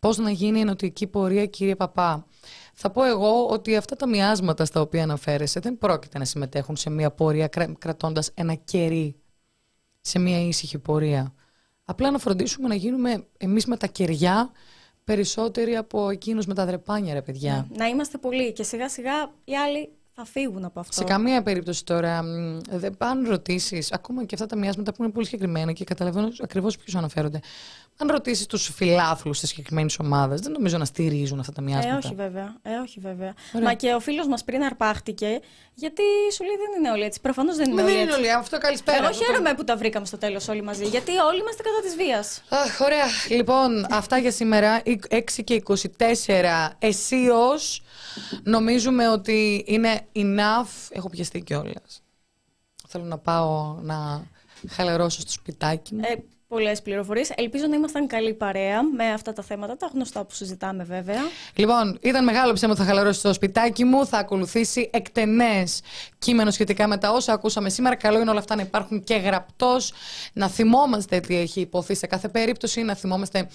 Πώς να γίνει η ενωτική πορεία, κύριε Παπά; Θα πω εγώ ότι αυτά τα μοιάσματα στα οποία αναφέρεσαι δεν πρόκειται να συμμετέχουν σε μια πορεία κρατώντας ένα κερί σε μια ήσυχη πορεία. Απλά να φροντίσουμε να γίνουμε εμείς με τα κεριά περισσότεροι από εκείνους με τα δρεπάνια, ρε παιδιά. Να είμαστε πολλοί και σιγά σιγά οι άλλοι θα φύγουν από αυτό. Σε καμία περίπτωση τώρα, δεν πάνε ρωτήσεις, ακόμα και αυτά τα μοιάσματα που είναι πολύ συγκεκριμένα και καταλαβαίνω ακριβώς ποιους αναφέρονται. Αν ρωτήσεις τους φιλάθλους της συγκεκριμένης ομάδας, δεν νομίζω να στηρίζουν αυτά τα μοιάσματα. Ε, όχι βέβαια. Ε, όχι βέβαια. Μα και ο φίλος μας πριν αρπάχτηκε, γιατί σου λέει δεν είναι όλοι έτσι. Προφανώς δεν είναι όλοι έτσι. Δεν είναι όλοι, αυτό καλησπέρα. Εγώ χαίρομαι που τα βρήκαμε στο τέλος όλοι μαζί, γιατί όλοι είμαστε κατά της βίας. Αχ, ωραία. Λοιπόν, αυτά για σήμερα. 6 και 24 αισίω. Νομίζουμε ότι είναι enough. Έχω πιαστεί κιόλας. Θέλω να πάω να χαλαρώσω στο σπιτάκι μου. Ε, Πολλές πληροφορίες. Ελπίζω να ήμασταν καλή παρέα με αυτά τα θέματα, τα γνωστά που συζητάμε βέβαια. Λοιπόν, ήταν μεγάλο ψέμα ότι θα χαλαρώσει το σπιτάκι μου. Θα ακολουθήσει εκτενές κείμενο σχετικά με τα όσα ακούσαμε σήμερα. Καλό είναι όλα αυτά να υπάρχουν και γραπτός, να θυμόμαστε τι έχει υποθεί σε κάθε περίπτωση, να θυμόμαστε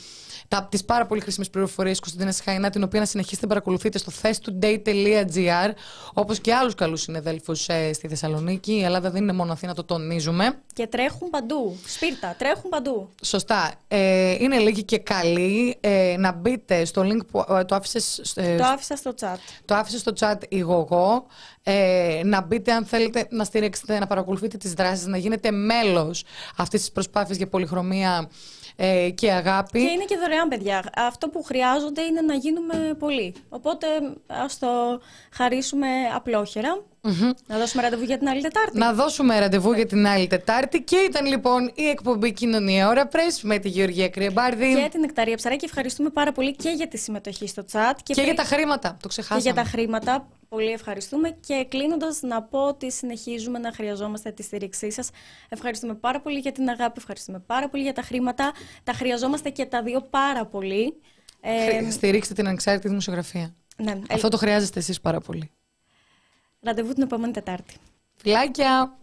τις πάρα πολύ χρήσιμες πληροφορίες Κωνσταντίνα Χαϊνά, την οποία να συνεχίσετε να παρακολουθείτε στο thestoday.gr, όπως και άλλους καλούς συνεδέλφους ε, στη Θεσσαλονίκη. Η Ελλάδα δεν είναι μόνο Αθήνα, το τονίζουμε. Και τρέχουν παντού. Σπίρτα, τρέχουν παντού. Σωστά. Ε, είναι λίγοι και καλοί. Ε, να μπείτε στο link που ε, το άφησες. Ε, το άφησα στο chat. Το άφησες στο chat η Γογό. Ε, να μπείτε αν θέλετε να στηρίξετε, να παρακολουθείτε τις δράσεις, να γίνετε μέλος αυτής της προσπάθειας για πολυχρωμία ε, και αγάπη. Και είναι και δωρεάν, παιδιά. Αυτό που χρειάζονται είναι να γίνουμε πολλοί. Οπότε ας το χαρίσουμε απλόχερα. Να δώσουμε ραντεβού για την άλλη Τετάρτη. Να δώσουμε ραντεβού για την άλλη Τετάρτη. Και ήταν λοιπόν η εκπομπή Κοινωνία Ώρα Press με τη Γεωργία Κρυεμπάρδη. Και την Εκταρία Ψαράκη. Ευχαριστούμε πάρα πολύ και για τη συμμετοχή στο chat. Και, για τα χρήματα. Το ξεχάσαμε. Και για τα χρήματα. Πολύ ευχαριστούμε. Και κλείνοντας, να πω ότι συνεχίζουμε να χρειαζόμαστε τη στήριξή σας. Ευχαριστούμε πάρα πολύ για την αγάπη. Ευχαριστούμε πάρα πολύ για τα χρήματα. Τα χρειαζόμαστε και τα δύο πάρα πολύ. Ε, Στηρίξτε την ανεξάρτητη δημοσιογραφία. Ναι, Αυτό το χρειάζεστε εσείς πάρα πολύ. Ραντεβού την επόμενη Τετάρτη. Φιλάκια!